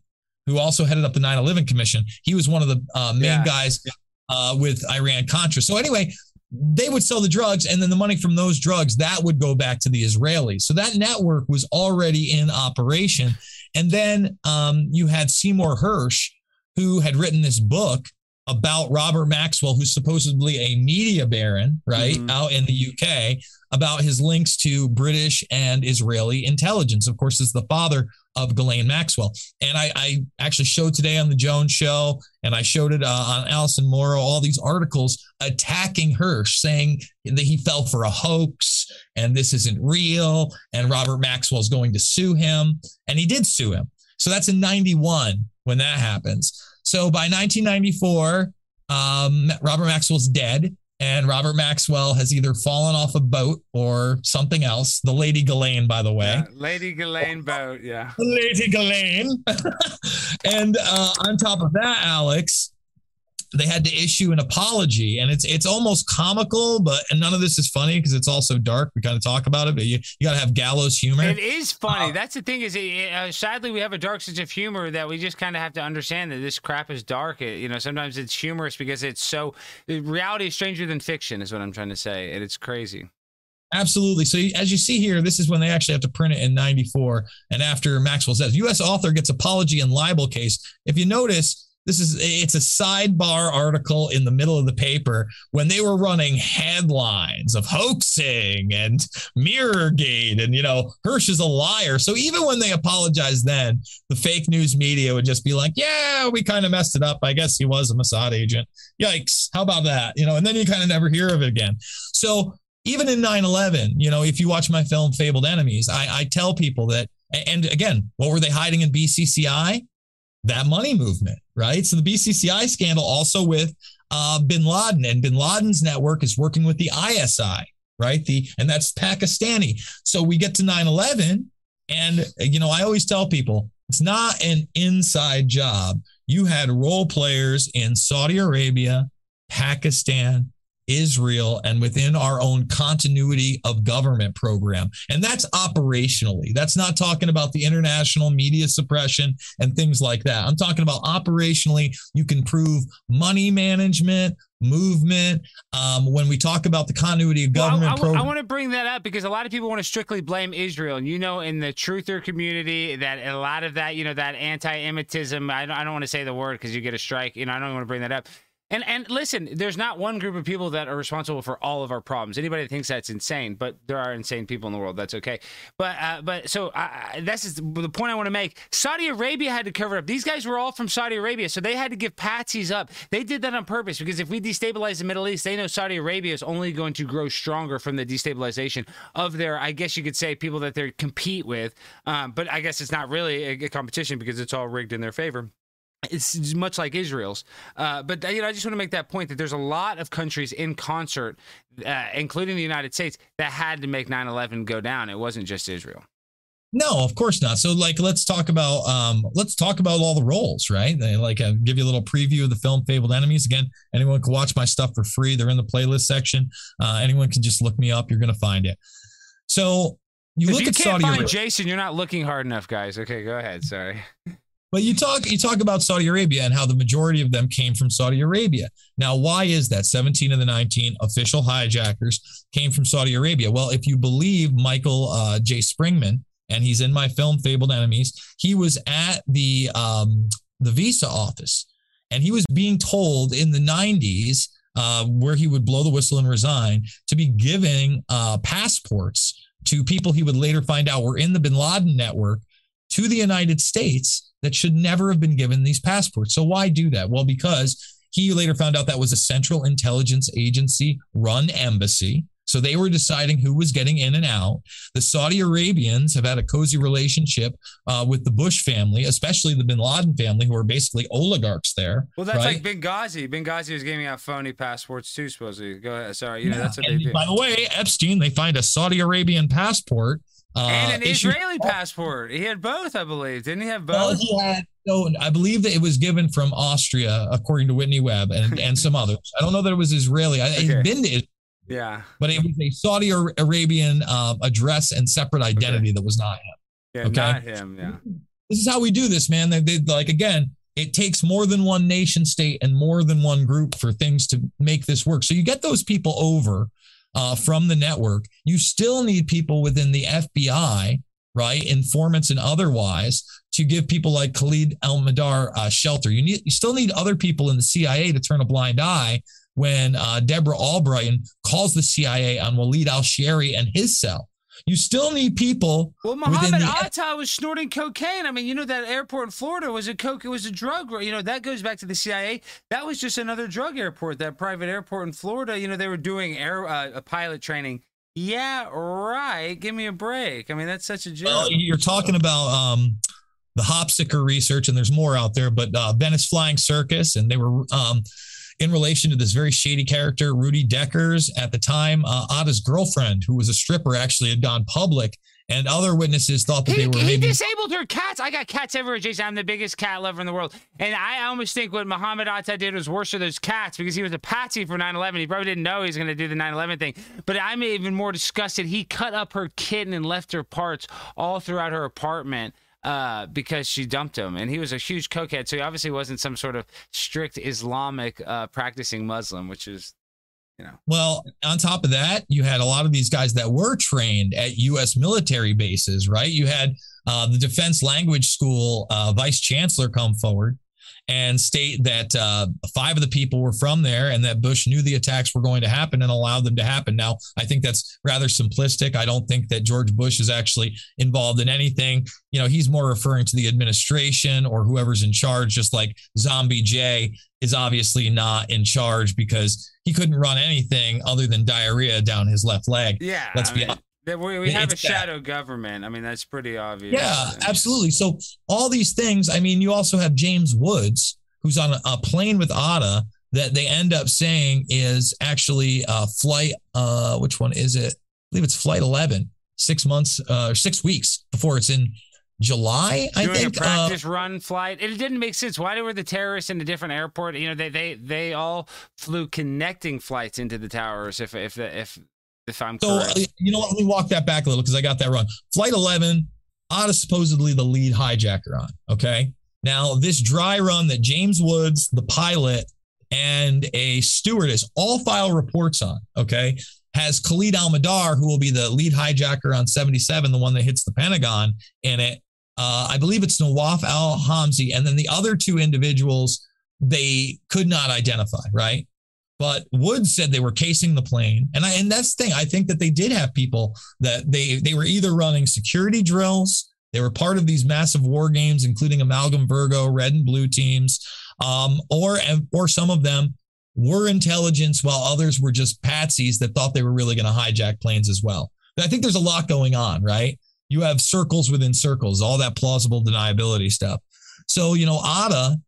who also headed up the 9 11 Commission. He was one of the uh, main yeah. guys uh, with Iran Contra. So, anyway, they would sell the drugs, and then the money from those drugs that would go back to the Israelis. So, that network was already in operation. And then um, you had Seymour Hersh, who had written this book about Robert Maxwell, who's supposedly a media baron, right, mm-hmm. out in the UK, about his links to British and Israeli intelligence. Of course, is the father of Ghislaine Maxwell. And I, I, actually showed today on the Jones Show, and I showed it uh, on Allison Morrow, all these articles attacking Hersh, saying that he fell for a hoax and this isn't real, and Robert Maxwell's going to sue him. And he did sue him. So that's in 91 when that happens. So by 1994, um, Robert Maxwell's dead, and Robert Maxwell has either fallen off a boat or something else. The Lady Ghislaine, by the way. Yeah, Lady Ghislaine boat, yeah. Lady Ghislaine. and uh, on top of that, Alex, they had to issue an apology and it's it's almost comical but and none of this is funny because it's also dark we kind of talk about it but you, you got to have gallows humor it is funny uh, that's the thing is uh, sadly we have a dark sense of humor that we just kind of have to understand that this crap is dark it, you know sometimes it's humorous because it's so reality is stranger than fiction is what i'm trying to say and it's crazy Absolutely. So as you see here, this is when they actually have to print it in 94. And after Maxwell says, U.S. author gets apology and libel case. If you notice, this is it's a sidebar article in the middle of the paper when they were running headlines of hoaxing and mirrorgate and you know hersh is a liar. So even when they apologized then the fake news media would just be like yeah we kind of messed it up. I guess he was a mossad agent. Yikes. How about that? You know and then you kind of never hear of it again. So even in 9-11 you know if you watch my film fabled enemies i, I tell people that and again what were they hiding in bcci that money movement, right? So the BCCI scandal also with uh, Bin Laden, and Bin Laden's network is working with the ISI, right? The and that's Pakistani. So we get to 9/11, and you know I always tell people it's not an inside job. You had role players in Saudi Arabia, Pakistan, Israel and within our own continuity of government program. And that's operationally. That's not talking about the international media suppression and things like that. I'm talking about operationally, you can prove money management, movement. Um, when we talk about the continuity of government well, I, I, I want to bring that up because a lot of people want to strictly blame Israel. And you know, in the truther community, that a lot of that, you know, that anti Emitism, I don't, I don't want to say the word because you get a strike. You know, I don't want to bring that up and and listen, there's not one group of people that are responsible for all of our problems. Anybody that thinks that's insane, but there are insane people in the world. That's okay. But uh, but so I, that's is the point I want to make. Saudi Arabia had to cover up. These guys were all from Saudi Arabia, so they had to give patsies up. They did that on purpose because if we destabilize the Middle East, they know Saudi Arabia is only going to grow stronger from the destabilization of their, I guess you could say, people that they compete with. Um, but I guess it's not really a, a competition because it's all rigged in their favor it's much like Israel's. Uh, but you know, I just want to make that point that there's a lot of countries in concert, uh, including the United States, that had to make 9/11 go down. It wasn't just Israel. No, of course not. So, like, let's talk about um, let's talk about all the roles, right? They, like, uh, give you a little preview of the film Fabled Enemies. Again, anyone can watch my stuff for free. They're in the playlist section. Uh, anyone can just look me up. You're going to find it. So, you look you at can't Saudi find Arabia. Jason. You're not looking hard enough, guys. Okay, go ahead. Sorry. But you talk you talk about Saudi Arabia and how the majority of them came from Saudi Arabia. Now, why is that? 17 of the 19 official hijackers came from Saudi Arabia. Well, if you believe Michael uh, J. Springmann, and he's in my film Fabled Enemies, he was at the um, the visa office, and he was being told in the 90s uh, where he would blow the whistle and resign to be giving uh, passports to people he would later find out were in the bin Laden network to the United States that should never have been given these passports. So why do that? Well, because he later found out that was a central intelligence agency run embassy. So they were deciding who was getting in and out. The Saudi Arabians have had a cozy relationship uh, with the Bush family, especially the bin Laden family, who are basically oligarchs there. Well, that's right? like Benghazi. Benghazi was giving out phony passports too, supposedly. Go ahead. Sorry, you know, that's what and they do. By the way, Epstein, they find a Saudi Arabian passport. Uh, and an issued- Israeli passport. He had both, I believe. Didn't he have Well, both? he had so I believe that it was given from Austria, according to Whitney Webb and, and some others. I don't know that it was Israeli. I, Okay. He's been to Israel, yeah. but it was a Saudi Arabian um, address and separate identity that was not him. Yeah, Okay. not him. Yeah. This is how we do this, man. They, they like again. It takes more than one nation state and more than one group for things to make this work. So you get those people over uh, from the network. You still need people within the FBI, right, informants and otherwise, to give people like Khalid Al Madar uh, shelter. You need, you still need other people in the CIA to turn a blind eye when uh, Deborah Albrighton calls the CIA on Walid Al Shari and his cell. You still need people. Well, Muhammad the- Atta was snorting cocaine. I mean, you know that airport in Florida was a coke. It was a drug. You know that goes back to the CIA. That was just another drug airport. That private airport in Florida. You know they were doing air uh, a pilot training. Yeah, right. Give me a break. I mean, that's such a joke. Well, you're talking about um, the Hopsicker research, and there's more out there, but uh, Venice Flying Circus, and they were um, in relation to this very shady character, Rudi Dekkers. At the time, uh, Atta's girlfriend, who was a stripper, actually had gone public, and other witnesses thought that He, they were he maybe. disabled her cats. I got cats everywhere, Jason. I'm the biggest cat lover in the world. And I almost think what Muhammad Atta did was worse for those cats because he was a patsy for 9 11. He probably didn't know he was going to do the 9 11 thing. But I'm even more disgusted. He cut up her kitten and left her parts all throughout her apartment. Uh, because she dumped him, and he was a huge cokehead, so he obviously wasn't some sort of strict Islamic uh, practicing Muslim, which is, you know, Well, on top of that, you had a lot of these guys that were trained at U.S. military bases, right? You had uh, the Defense Language School uh, vice chancellor come forward and state that uh, five of the people were from there and that Bush knew the attacks were going to happen and allowed them to happen. Now, I think that's rather simplistic. I don't think that George Bush is actually involved in anything. You know, he's more referring to the administration or whoever's in charge, just like Zombie J is obviously not in charge because he couldn't run anything other than diarrhea down his left leg. yeah. Let's I be mean, honest. We, we have a shadow government. I mean, that's pretty obvious. Yeah, absolutely. So all these things, I mean, you also have James Woods, who's on a, a plane with Atta that they end up saying is actually uh, flight. Uh, which one is it? I believe it's flight 11, six months uh, or six weeks before it's in July, I think. a Uh, practice run flight. It didn't make sense. Why were the terrorists in a different airport? You know, they they they all flew connecting flights into the towers. If if if if I'm So, uh, you know what? Let me walk that back a little because I got that wrong. Flight 11, Atta's supposedly the lead hijacker on. Okay. Now, this dry run that James Woods, the pilot, and a stewardess all file reports on, okay, has Khalid Al Madar, who will be the lead hijacker on 77, the one that hits the Pentagon, in it. Uh, I believe it's Nawaf Al Hamzi. And then the other two individuals, they could not identify, right? But Woods said they were casing the plane, and I and that's the thing. I think that they did have people that they they were either running security drills, they were part of these massive war games, including Amalgam Virgo, Red and Blue teams, um, or or some of them were intelligence, while others were just patsies that thought they were really going to hijack planes as well. I think there's a lot going on, right? You have circles within circles, all that plausible deniability stuff. So you know, Atta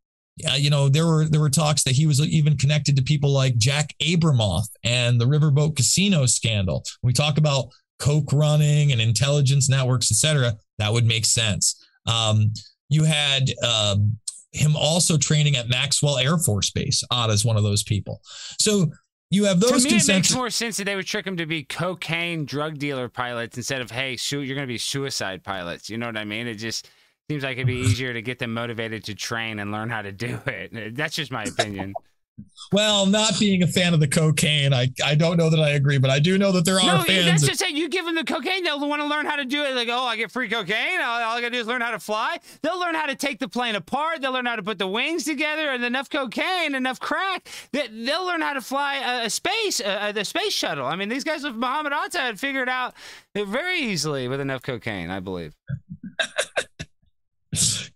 uh, you know, there were there were talks that he was even connected to people like Jack Abramoff and the Riverboat Casino scandal. We talk about coke running and intelligence networks, etc. That would make sense. Um, you had um, him also training at Maxwell Air Force Base. Odd is one of those people. So you have those. to me, it makes more sense that they would trick him to be cocaine drug dealer pilots instead of hey, su- you're going to be suicide pilots. You know what I mean? It just seems like it'd be easier to get them motivated to train and learn how to do it. Uh, that's just my opinion. Well, not being a fan of the cocaine, I, I don't know that I agree, but I do know that there are no, fans. That's that- just saying you give them the cocaine, they'll want to learn how to do it. Like, oh, I get free cocaine. All, all I gotta do is learn how to fly. They'll learn how to take the plane apart. They'll learn how to put the wings together, and enough cocaine, enough crack. That they'll learn how to fly a, a space, a, a- the space shuttle. I mean, these guys with Muhammad Atta had figured out very easily with enough cocaine, I believe.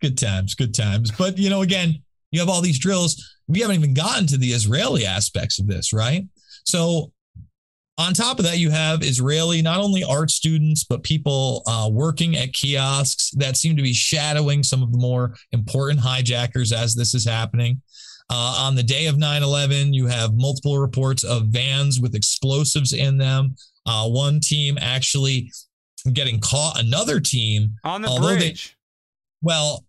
good times, good times. But you know, again, you have all these drills. We haven't even gotten to the Israeli aspects of this, right? So, on top of that, you have Israeli not only art students but people uh, working at kiosks that seem to be shadowing some of the more important hijackers as this is happening. Uh, on the day of 9 11, you have multiple reports of vans with explosives in them. Uh, one team actually getting caught, another team On the Although they- bridge. well,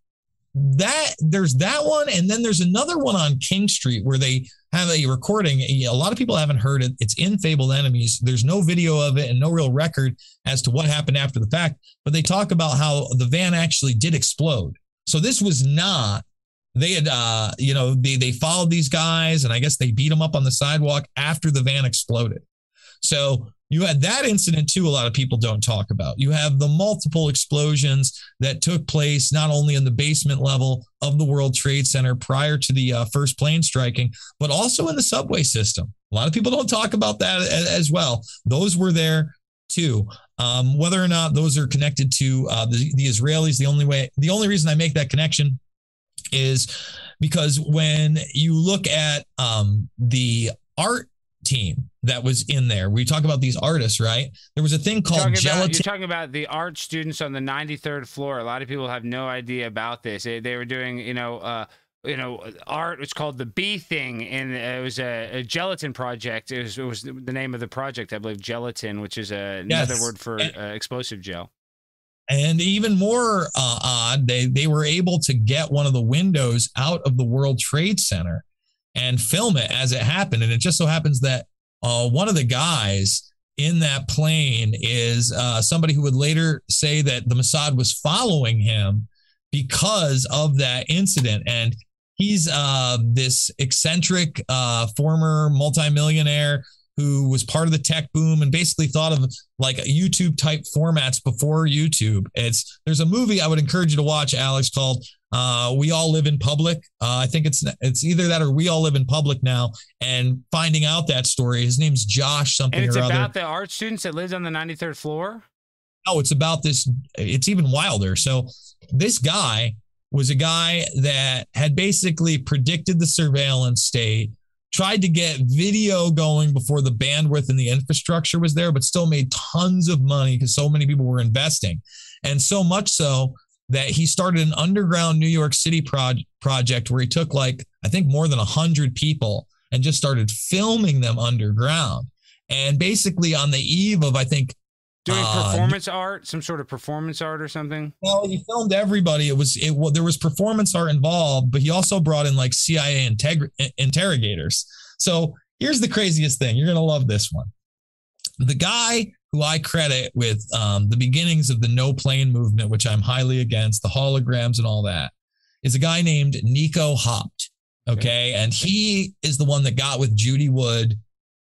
that there's that one, and then there's another one on King Street where they have a recording. A lot of people haven't heard it. It's in Fabled Enemies. There's no video of it and no real record as to what happened after the fact, but they talk about how the van actually did explode. So this was not. They had, uh, you know, they they followed these guys, and I guess they beat them up on the sidewalk after the van exploded. So you had that incident too. A lot of people don't talk about. You have the multiple explosions that took place not only in the basement level of the World Trade Center prior to the uh, first plane striking, but also in the subway system. A lot of people don't talk about that as well. Those were there too. Um, whether or not those are connected to uh, the, the Israelis, the only way, the only reason I make that connection is because when you look at um, the art team that was in there, we talk about these artists, right? There was a thing called about, gelatin. you're talking about the art students on the 93rd floor. A lot of people have no idea about this. They, they were doing, you know, uh, you know, art. It's called the B thing, and it was a, a gelatin project. It was, it was the name of the project, I believe, gelatin, which is a, another word for uh, explosive gel. And even more uh, odd, they they were able to get one of the windows out of the World Trade Center and film it as it happened. And it just so happens that uh, one of the guys in that plane is uh, somebody who would later say that the Mossad was following him because of that incident. And he's uh, this eccentric uh, former multimillionaire who was part of the tech boom and basically thought of like YouTube type formats before YouTube. It's there's a movie I would encourage you to watch, Alex, called uh, "We All Live in Public." Uh, I think it's it's either that or "We All Live in Public" now. And finding out that story, his name's Josh something And it's or other. It's about the art students that lives on the 93rd floor. Oh, it's about this. It's even wilder. So this guy was a guy that had basically predicted the surveillance state, tried to get video going before the bandwidth and the infrastructure was there, but still made tons of money because so many people were investing. And so much so that he started an underground New York City proj- project where he took like, I think more than 100 people and just started filming them underground. And basically, on the eve of, I think, Doing Uh, performance art, some sort of performance art or something. well, he filmed everybody. It was it. Well, there was performance art involved, but he also brought in like CIA integ- interrogators. So here's the craziest thing. You're gonna love this one. The guy who I credit with um, the beginnings of the no plane movement, which I'm highly against, the holograms and all that, is a guy named Nico Haupt. Okay, and he is the one that got with Judy Wood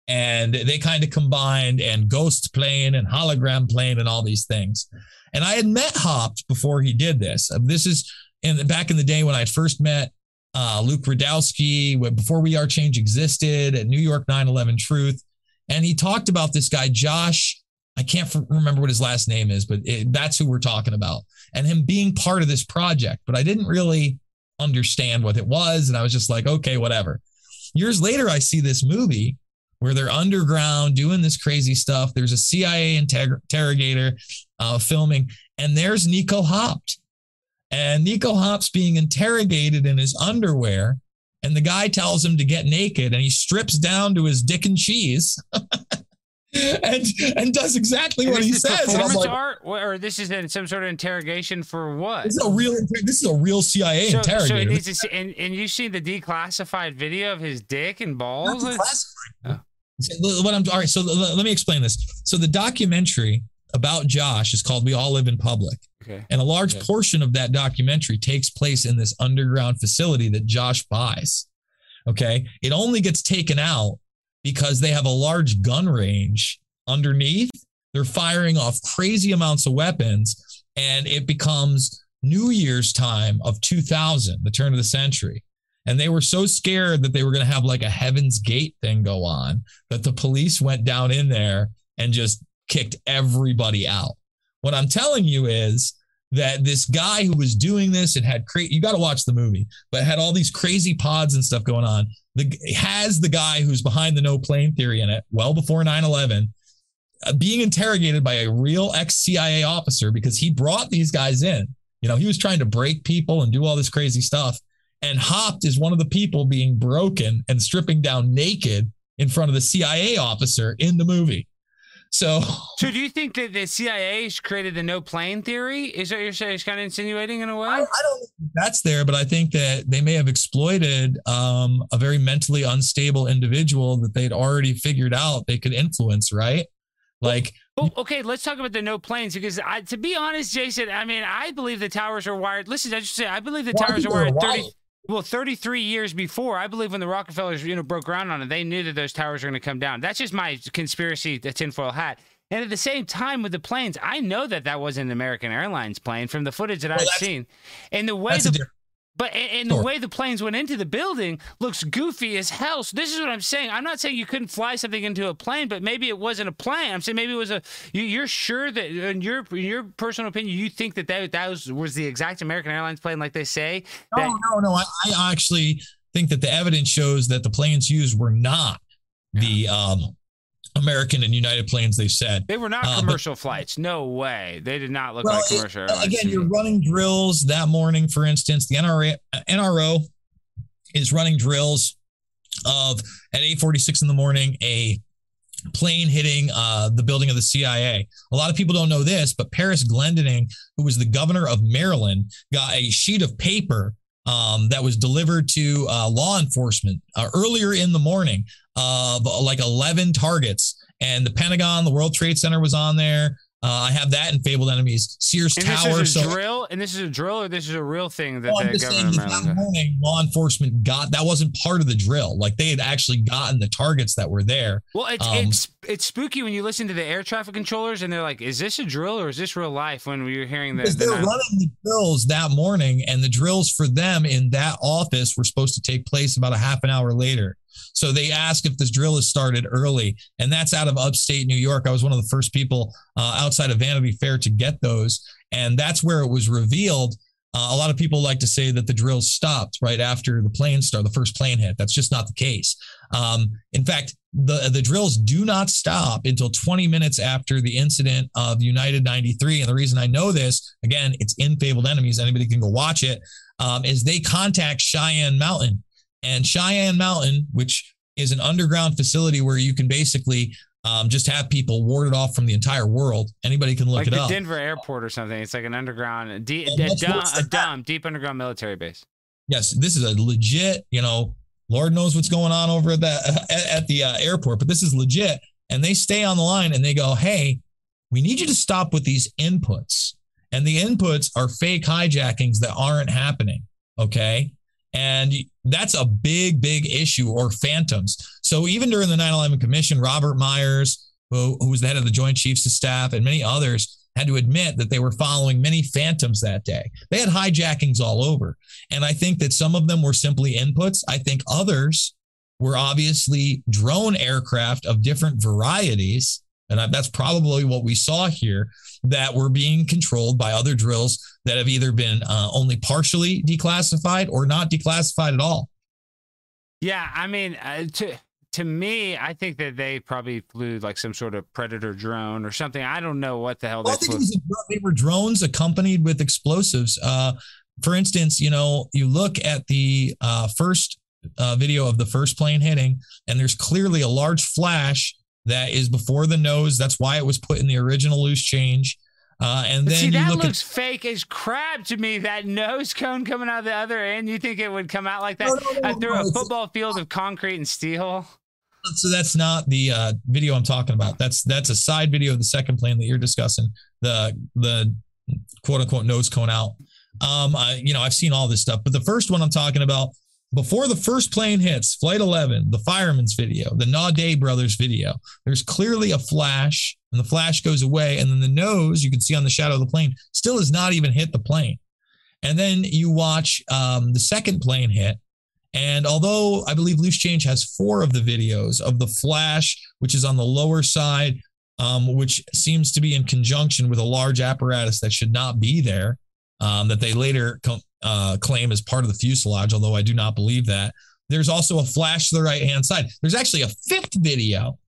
and they kind of combined and ghost plane and hologram plane and all these things. And I had met Haupt before he did this. Uh, This is in back in the day when I first met uh, Luke Rudkowski, before We Are Change existed at New York 9/11 Truth, and he talked about this guy Josh. I can't f- remember what his last name is, but it, that's who we're talking about, and him being part of this project. But I didn't really understand what it was, and I was just like, okay, whatever. Years later, I see this movie where they're underground doing this crazy stuff. There's a CIA interg- interrogator uh, filming, and there's Nico Haupt. And Nico Haupt's being interrogated in his underwear, and the guy tells him to get naked, and he strips down to his dick and cheese. and and does exactly And what he says. Performance like, art, or this is in some sort of interrogation for what? this is a real this is a real CIA So, so it interrogator. needs to see, and, and you see the declassified video of his dick and Not balls. declassified. Oh. So, What I'm all right. So let me explain this. So the documentary about Josh is called "We All Live in Public," Okay. and a large Okay. portion of that documentary takes place in this underground facility that Josh buys. Okay. It only gets taken out because they have a large gun range underneath. They're firing off crazy amounts of weapons, and it becomes New Year's time of 2000, the turn of the century. And they were so scared that they were going to have like a Heaven's Gate thing go on that the police went down in there and just kicked everybody out. What I'm telling you is that this guy who was doing this and had crazy, you got to watch the movie, but had all these crazy pods and stuff going on. The has the guy who's behind the no plane theory in it well before 9 11 uh, being interrogated by a real ex CIA officer because he brought these guys in. You know, he was trying to break people and do all this crazy stuff. And Haupt is one of the people being broken and stripping down naked in front of the CIA officer in the movie. So, so do you think that the CIA created the no plane theory? Is that what you're saying? It's kind of insinuating in a way. I, I don't think that's there, but I think that they may have exploited um, a very mentally unstable individual that they'd already figured out they could influence, right? Like, well, okay, let's talk about the no planes because, I, to be honest, Jason, I mean, I believe the towers are wired. Listen, I just say I believe the well, towers are wired 30, well, 33 years before, I believe when the Rockefellers, you know, broke ground on it, they knew that those towers were going to come down. That's just my conspiracy, the tinfoil hat. And at the same time, with the planes, I know that that wasn't an American Airlines plane from the footage that well, I've seen. And the way the, but and, the way the planes went into the building looks goofy as hell. So this is what I'm saying. I'm not saying you couldn't fly something into a plane, but maybe it wasn't a plane. I'm saying maybe it was a. You, are sure that in your in your personal opinion, you think that that, that was was the exact American Airlines plane, like they say. No, that, no, no. I, I actually think that the evidence shows that the planes used were not the um American and United planes, they said. They were not uh, commercial but, flights. No way. They did not look well, like commercial it, Again, you're running drills that morning, for instance. The NRA, NRO is running drills of at 846 in the morning, a plane hitting uh, the building of the CIA. A lot of people don't know this, but Paris Glendening, who was the governor of Maryland, got a sheet of paper um, that was delivered to uh, law enforcement uh, earlier in the morning of like 11 targets. And the Pentagon, the World Trade Center was on there. Uh, I have that in Fabled Enemies. Sears and Tower. This is a so, drill, and this is a drill, or this is a real thing that well, the government. That morning, law enforcement got that wasn't part of the drill. Like they had actually gotten the targets that were there. Well, it's um, it's it's spooky when you listen to the air traffic controllers, and they're like, "Is this a drill or is this real life?" When we were hearing that, they're running the drills that morning, and the drills for them in that office were supposed to take place about a half an hour later. So they ask if this drill is started early, and that's out of upstate New York. I was one of the first people uh, outside of Vanity Fair to get those, and that's where it was revealed. Uh, a lot of people like to say that the drill stopped right after the plane start, the first plane hit. That's just not the case. Um, in fact, the the drills do not stop until 20 minutes after the incident of United 93. And the reason I know this, again, it's in Fabled Enemies. Anybody can go watch it. Um, is they contact Cheyenne Mountain and Cheyenne Mountain, which is an underground facility where you can basically um, just have people warded off from the entire world. Anybody can look like it the up. Denver airport or something. It's like an underground, deep, a, dumb, a dumb, deep underground military base. Yes, this is a legit. You know, Lord knows what's going on over at the at, the uh, airport, but this is legit. And they stay on the line and they go, "Hey, we need you to stop with these inputs." And the inputs are fake hijackings that aren't happening. Okay. And that's a big, big issue or phantoms. So even during the 9 11 Commission, Robert Myers, who, who was the head of the Joint Chiefs of Staff, and many others had to admit that they were following many phantoms that day. They had hijackings all over. And I think that some of them were simply inputs. I think others were obviously drone aircraft of different varieties and that's probably what we saw here that were being controlled by other drills that have either been uh, only partially declassified or not declassified at all. Yeah, I mean, uh, to to me, I think that they probably flew like some sort of predator drone or something. I don't know what the hell well, they I think flew. they were drones accompanied with explosives. Uh, for instance, you know, you look at the uh, first uh, video of the first plane hitting, and there's clearly a large flash that is before the nose. That's why it was put in the original loose change. Uh, and then see, that looks at, fake as crap to me. That nose cone coming out the other end. You think it would come out like that no, no, no, through a football field of concrete and steel? So that's not the uh, video I'm talking about. That's that's a side video of the second plane that you're discussing. The the quote unquote nose cone out. Um, I, you know, I've seen all this stuff, but the first one I'm talking about before the first plane hits, Flight 11, the fireman's video, the Naudet brothers video, there's clearly a flash, and the flash goes away. And then the nose, you can see on the shadow of the plane, still has not even hit the plane. And then you watch um, the second plane hit. And although I believe Loose Change has four of the videos of the flash, which is on the lower side, um, which seems to be in conjunction with a large apparatus that should not be there, um, that they later com- uh, claim as part of the fuselage, although I do not believe that. There's also a flash to the right hand side. There's actually a fifth video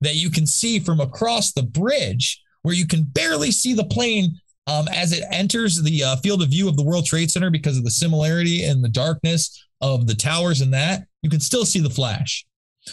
that you can see from across the bridge where you can barely see the plane um, as it enters the uh, field of view of the World Trade Center because of the similarity and the darkness of the towers and that. You can still see the flash.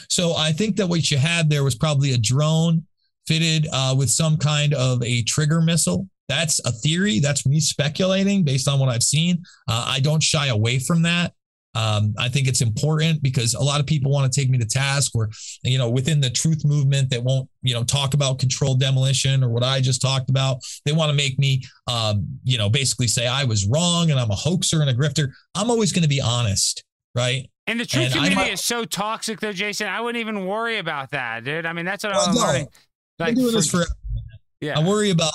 So I think that what you had there was probably a drone fitted uh, with some kind of a trigger missile that's a theory. That's me speculating based on what I've seen. Uh, I don't shy away from that. Um, I think it's important because a lot of people want to take me to task or, you know, within the truth movement that won't, you know, talk about controlled demolition or what I just talked about. They want to make me, um, you know, basically say I was wrong and I'm a hoaxer and a grifter. I'm always going to be honest, right? And the truth and community is so toxic, though, Jason. I wouldn't even worry about that, dude. I mean, that's what well, I'm no, learning. Like, I'm doing for, this for. Yeah. I worry about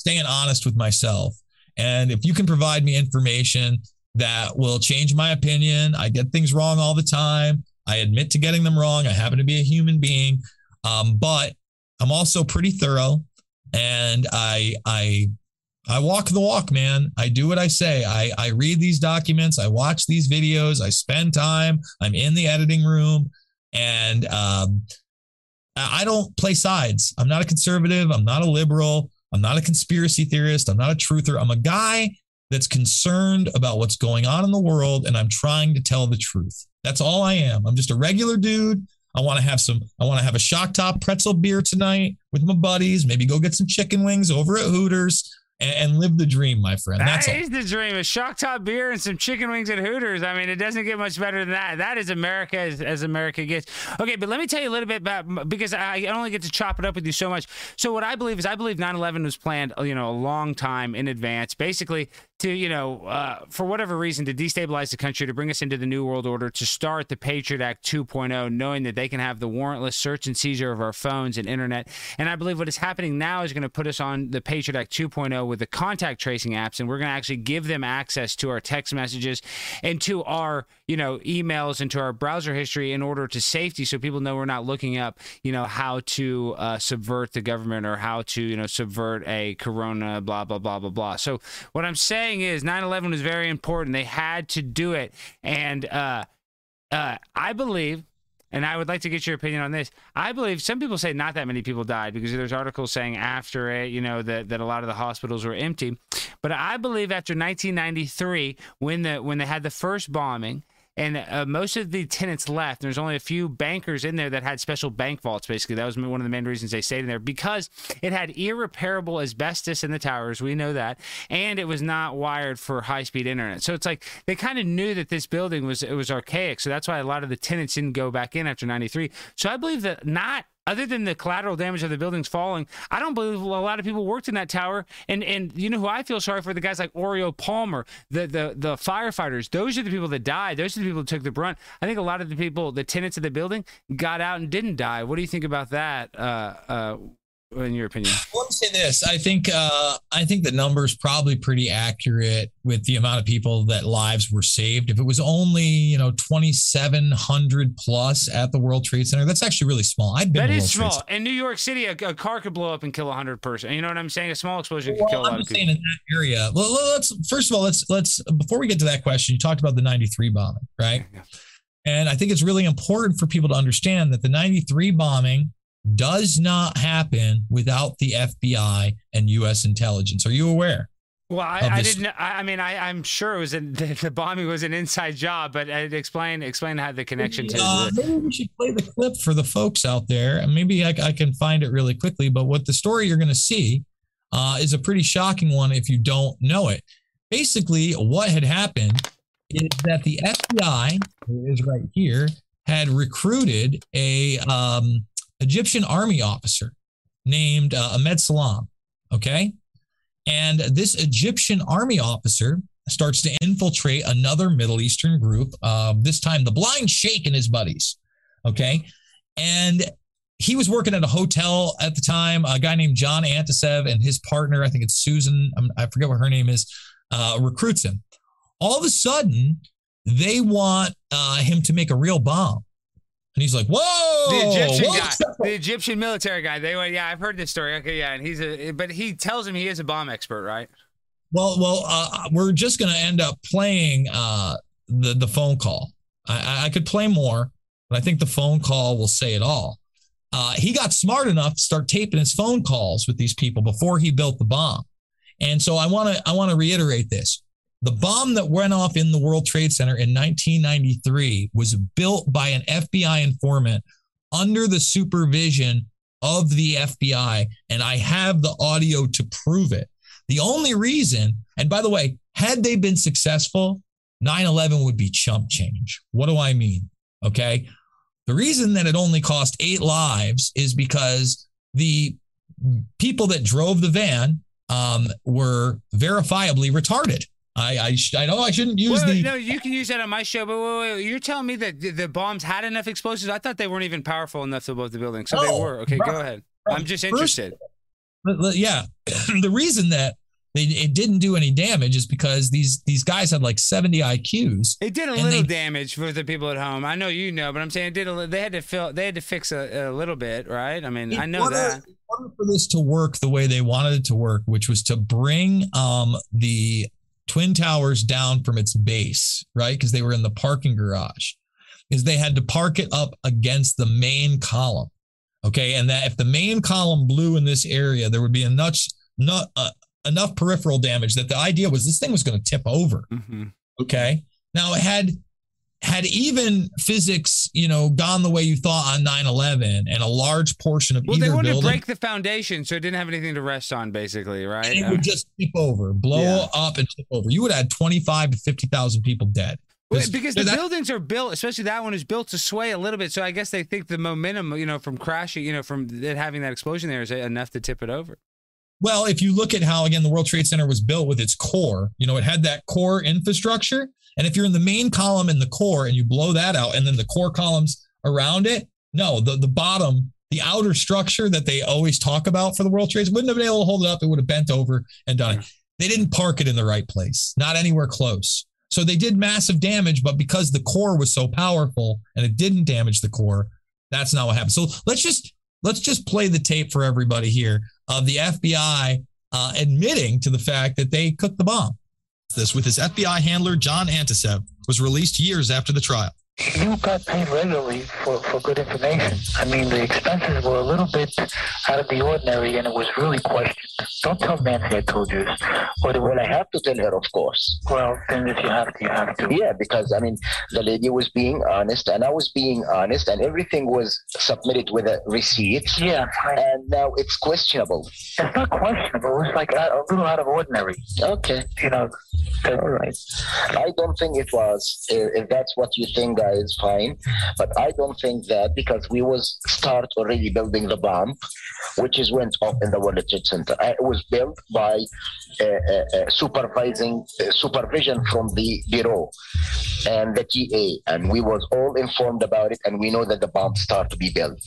staying honest with myself. And if you can provide me information that will change my opinion, I get things wrong all the time. I admit to getting them wrong. I happen to be a human being, um, but I'm also pretty thorough, and I I I walk the walk, man. I do what I say. I I read these documents. I watch these videos. I spend time. I'm in the editing room, and um, I don't play sides. I'm not a conservative. I'm not a liberal. I'm not a conspiracy theorist. I'm not a truther. I'm a guy that's concerned about what's going on in the world and I'm trying to tell the truth. That's all I am. I'm just a regular dude. I want to have some, I want to have a shock top pretzel beer tonight with my buddies, maybe go get some chicken wings over at Hooters and, and live the dream, my friend. That's that is the dream. A shock top beer and some chicken wings at Hooters. I mean, it doesn't get much better than that. That is America as, as America gets. Okay, but let me tell you a little bit about because I only get to chop it up with you so much. So what I believe is I believe 9/11 was planned, you know, a long time in advance. Basically, to you know uh, for whatever reason to destabilize the country to bring us into the new world order to start the patriot act 2.0 knowing that they can have the warrantless search and seizure of our phones and internet. And i believe what is happening now is going to put us on the patriot act 2.0 with the contact tracing apps and we're going to actually give them access to our text messages and to our you know emails into our browser history in order to safety so people know we're not looking up you know how to uh, subvert the government or how to you know subvert a corona blah blah blah blah blah so what i'm saying is 9/11 was very important. They had to do it, and uh, uh, I believe. And I would like to get your opinion on this. I believe some people say not that many people died because there's articles saying after it, you know, that, that a lot of the hospitals were empty. But I believe after 1993, when the when they had the first bombing, and uh, most of the tenants left. There's only a few bankers in there that had special bank vaults. Basically, that was one of the main reasons they stayed in there because it had irreparable asbestos in the towers. We know that, and it was not wired for high-speed internet. So it's like they kind of knew that this building was it was archaic. So that's why a lot of the tenants didn't go back in after '93. So I believe that not other than the collateral damage of the buildings falling, I don't believe a lot of people worked in that tower. And and you know who I feel sorry for? The guys like Orio Palmer, the the the firefighters. Those are the people that died. Those are the people that took the brunt. I think a lot of the people, the tenants of the building, got out and didn't die. What do you think about that? Uh, uh, in your opinion? I want to say this. I think uh, I think the number is probably pretty accurate with the amount of people that lives were saved. If it was only you know twenty seven hundred plus at the World Trade Center, that's actually really small. I've been that is small. In New York City, a, a, car could blow up and kill hundred person. You know what I'm saying? A small explosion could well, kill a lot I'm of people. in that area. Well, let's first of all let's let's before we get to that question, you talked about the ninety three bombing, right? Yeah. And I think it's really important for people to understand that the 93 bombing does not happen without the FBI and U.S. intelligence. Are you aware? Well, I, I didn't. I, mean, I, am sure it was an, the, the, bombing was an inside job, but I'd explain explain how the connection to. Uh, maybe we should play the clip for the folks out there, and maybe I, I can find it really quickly. But what the story you're going to see uh, is a pretty shocking one if you don't know it. Basically, what had happened is that the FBI is right here had recruited a um, Egyptian army officer named uh, Emad Salem. Okay. And this Egyptian army officer starts to infiltrate another Middle Eastern group. Uh, this time, the Blind Sheikh and his buddies. Okay, and he was working at a hotel at the time. A guy named John Anticev and his partner, I think it's Susan, I forget what her name is, uh, recruits him. All of a sudden, they want uh, him to make a real bomb. And he's like, "Whoa!" The Egyptian whoa. guy, the Egyptian military guy. They went, "Yeah, I've heard this story." Okay, yeah, and he's a, but he tells him he is a bomb expert, right? Well, well, uh, we're just going to end up playing uh, the the phone call. I, I could play more, but I think the phone call will say it all. Uh, he got smart enough to start taping his phone calls with these people before he built the bomb. And so I want to I want to reiterate this. The bomb that went off in the World Trade Center in 1993 was built by an FBI informant under the supervision of the FBI. And I have the audio to prove it. The only reason, and by the way, had they been successful, 9 11 would be chump change. What do I mean? Okay. The reason that it only cost eight lives is because the people that drove the van um, were verifiably retarded. I I, sh- I know I shouldn't use Wait, the. no, you can use that on my show, but wait, wait, you're telling me that the, the bombs had enough explosives? I thought they weren't even powerful enough to blow up the building. So they were. Okay, right, go ahead. right. I'm just First- interested. But yeah, the reason that they, it didn't do any damage is because these these guys had like 70 IQs. It did a little they- damage for the people at home. I know you know, but I'm saying it did. A, they had to fill. They had to fix a, a little bit, right? I mean, I know order- that. in order for this to work the way they wanted it to work, which was to bring um, the twin towers down from its base, right? Because they were in the parking garage, is they had to park it up against the main column. Okay, and that if the main column blew in this area, there would be enough not uh, enough peripheral damage that the idea was this thing was going to tip over. hmm Okay. Now it had had even physics, you know, gone the way you thought on 9-11 and a large portion of Well, either they wanted to break the foundation, so it didn't have anything to rest on, basically, right? and it would just tip over, blow Yeah. up and tip over. You would have had 25 to 50,000 people dead. Well, because the that- buildings are built, especially that one is built to sway a little bit. So I guess they think the momentum, you know, from crashing, you know, from it having that explosion there is enough to tip it over. Well, if you look at how again the World Trade Center was built with its core, you know, it had that core infrastructure. And if you're in the main column in the core and you blow that out and then the core columns around it, no, the, the bottom, the outer structure that they always talk about for the World Trades wouldn't have been able to hold it up. It would have bent over and done it. They didn't park it in the right place, not anywhere close. So they did massive damage, but because the core was so powerful and it didn't damage the core, that's not what happened. So let's just let's just play the tape for everybody here of the FBI uh, admitting to the fact that they cooked the bomb. This with his FBI handler John Anticev was released years after the trial. You got paid regularly for, for good information. I mean, the expenses were a little bit out of the ordinary, and it was really questioned. Don't tell Nancy I told you. But Well, I have to tell her, of course. well, then if you have to, you have to. Yeah, because I mean, the lady was being honest, and I was being honest, and everything was submitted with a receipt. Yeah, I- And now it's questionable. it's not questionable. It's like a little out of ordinary. Okay, You know, all right. I don't think it was. Uh, If that's what you think, guys, fine. But I don't think that because we was start already building the bomb, which is went up in the World Trade Center. Uh, It was built by uh, uh, uh, supervising uh, supervision from the bureau and the TA, and we was all informed about it, and we know that the bomb start to be built.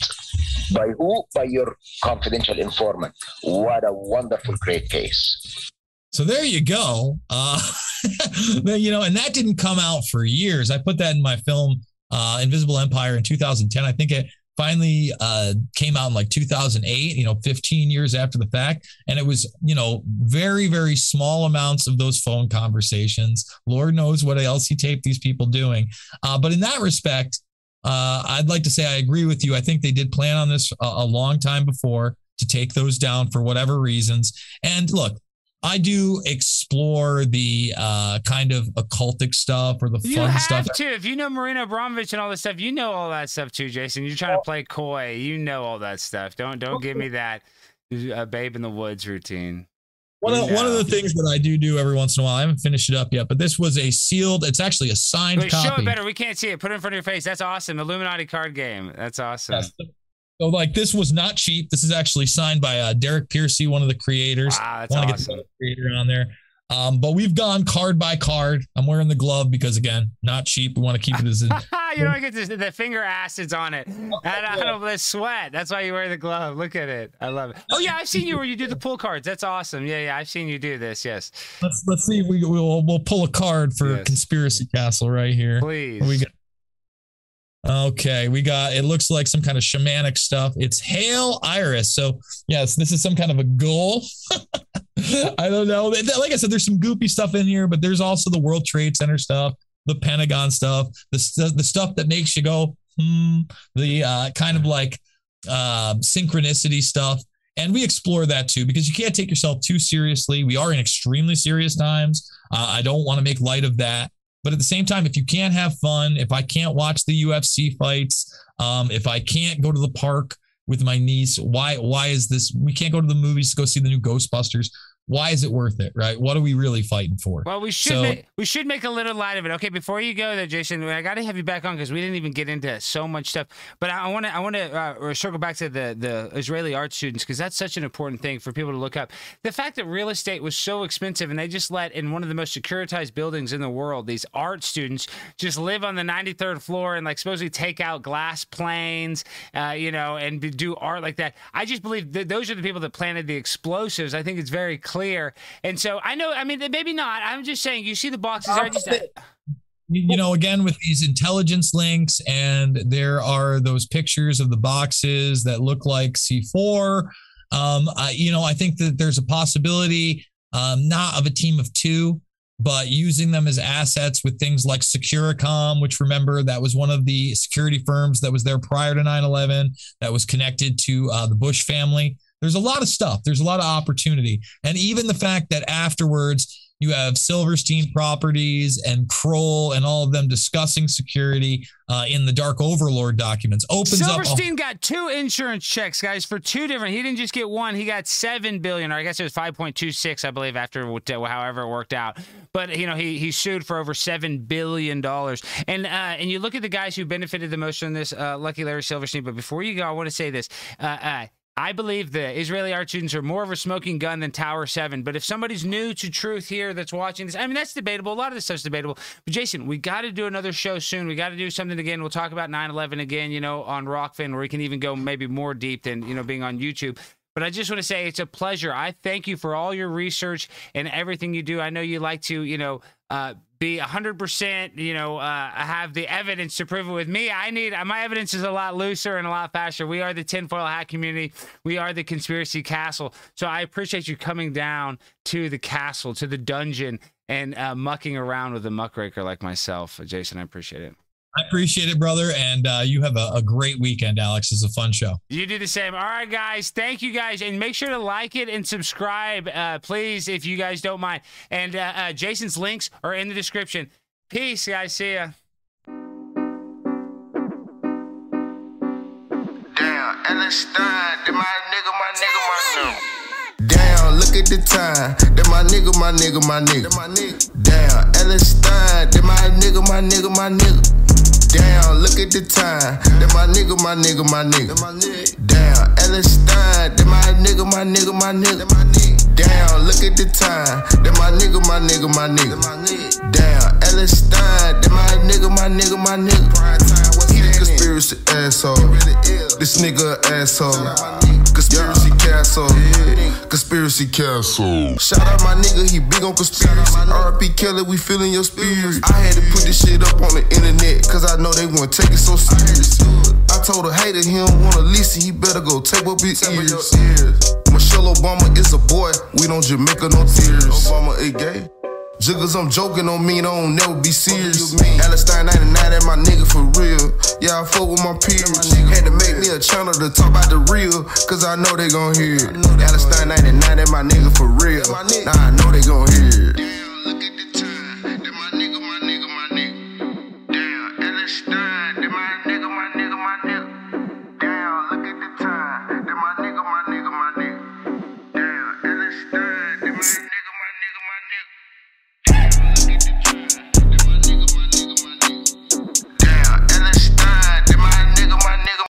By who? By your confidential informant. What a wonderful, great case. So there you go. Uh, you know, and that didn't come out for years. I put that in my film uh, Invisible Empire in 2010. I think it finally uh, came out in like 2008. You know, 15 years after the fact, and it was you know very very small amounts of those phone conversations. Lord knows what else he taped these people doing. Uh, but in that respect, uh, I'd like to say I agree with you. I think they did plan on this a, a long time before to take those down for whatever reasons. And look, I do explore the uh, kind of occultic stuff or the You fun have stuff. to. If you know Marina Abramovic and all this stuff, you know all that stuff too, Jason. You're trying to play coy. You know all that stuff. Don't don't give me that uh, babe in the woods routine. One of, You one of the things that I do do every once in a while, I haven't finished it up yet, but this was a sealed. It's actually a signed Wait, show it better. We can't see it. Put it in front of your face. That's awesome. Illuminati card game. That's awesome. So like this was not cheap. This is actually signed by uh, Derek Piercy, one of the creators. Wow, that's I want to awesome. creator on there. Um, but we've gone card by card. I'm wearing the glove because again, not cheap. We want to keep it as in. you don't get this, the finger acids on it. And I don't the sweat. That's why you wear the glove. Look at it. I love it. Oh yeah, I've seen you where you do the pull cards. That's awesome. Yeah, yeah, I've seen you do this. Yes. Let's let's see. We we'll we'll pull a card for Yes. conspiracy castle right here. Please. We got. Okay, we got. It looks like some kind of shamanic stuff. It's Hail Eris. So yes, this is some kind of a goal. I don't know. Like I said, there's some goopy stuff in here, but there's also the World Trade Center stuff, the Pentagon stuff, the the stuff that makes you go hmm. The uh, kind of like uh, synchronicity stuff. And we explore that too because you can't take yourself too seriously. We are in extremely serious times. Uh, I don't want to make light of that. But at the same time, if you can't have fun, if I can't watch the UFC fights, um, if I can't go to the park with my niece, why why is this? We can't go to the movies to go see the new Ghostbusters. Why is it worth it? Right? What are we really fighting for? Well, we should So- make, we should make a little light of it. Okay, before you go there, Jason, I got to have you back on because we didn't even get into so much stuff. But I want to I want to uh, circle back to the the Israeli art students because that's such an important thing for people to look up. The fact that real estate was so expensive and they just let in one of the most securitized buildings in the world these art students just live on the 93rd floor and like supposedly take out glass planes, uh, you know, and be- do art like that. I just believe that those are the people that planted the explosives. I think it's very clear. And so I know, I mean, maybe not. I'm just saying, you see the boxes. I just, you you know, again with these intelligence links, and there are those pictures of the boxes that look like C4. Um, I, you know, I think that there's a possibility, um, not of a team of two, but using them as assets with things like Securacom, which remember that was one of the security firms that was there prior to 9 11, that was connected to uh, the Bush family. There's a lot of stuff. There's a lot of opportunity. And even the fact that afterwards, you have Silverstein Properties and Kroll and all of them discussing security uh, in the Dark Overlord documents opens up. a- Silverstein got two insurance checks, guys, for two different. He didn't just get one; he got seven billion, or I guess it was five point two six, I believe, after however it worked out. But you know, he he sued for over seven billion dollars. And uh, and you look at the guys who benefited the most from this. Uh, Lucky Larry Silverstein. But before you go, I want to say this. I believe the Israeli art students are more of a smoking gun than Tower 7. But if somebody's new to truth here that's watching this, I mean, that's debatable. A lot of this stuff's debatable. But Jason, we got to do another show soon. We got to do something again. We'll talk about 9 11 again, you know, on Rokfin, where we can even go maybe more deep than, you know, being on YouTube. But I just want to say it's a pleasure. I thank you for all your research and everything you do. I know you like to, you know, uh, be 100%, you know, uh, have the evidence to prove it with me. I need, my evidence is a lot looser and a lot faster. We are the tinfoil hat community. We are the conspiracy castle. So I appreciate you coming down to the castle, to the dungeon, and uh, mucking around with a muckraker like myself. Jason, I appreciate it. I appreciate it, brother. And uh, you have a, a great weekend, Alex. It's a fun show. You do the same. All right, guys. Thank you, guys, and make sure to like it and subscribe, uh, please, if you guys don't mind. And uh, uh, Jason's links are in the description. Peace, guys. See ya. Damn, Ellis Stein, that my nigga, my nigga, my Damn, look at the time. That my nigga, my nigga, my nigga. Damn, Ellis Stein, that my nigga, my nigga, my nigga. Damn, look at the time. That my nigga, my nigga, my nigga. Damn, Ellis Stein, that my nigga, my nigga, my nigga. Damn, look at the time. That my nigga, my nigga, my nigga. Damn, Ellis Stein, that my nigga, my nigga, my nigga. Conspiracy asshole. This nigga asshole. Conspiracy castle. Yeah. Conspiracy castle. Shout out my nigga, he big on conspiracy. RP Kelly, we feeling your spirit. I had to put this shit up on the internet, cause I know they won't take it so serious. I told a hater he don't wanna listen, he better go tape up his ears. Michelle Obama is a boy, we don't Jamaica no tears. Obama a gay. Jiggers, I'm joking on me, I don't never be serious. Palestine 99, that my nigga for real. Yeah, I fuck with my peers. Had to make me a channel to talk about the real, cause I know they gon' hear it. Palestine 99, that my nigga for real. Nah, I know they gon' hear it. Damn, look at this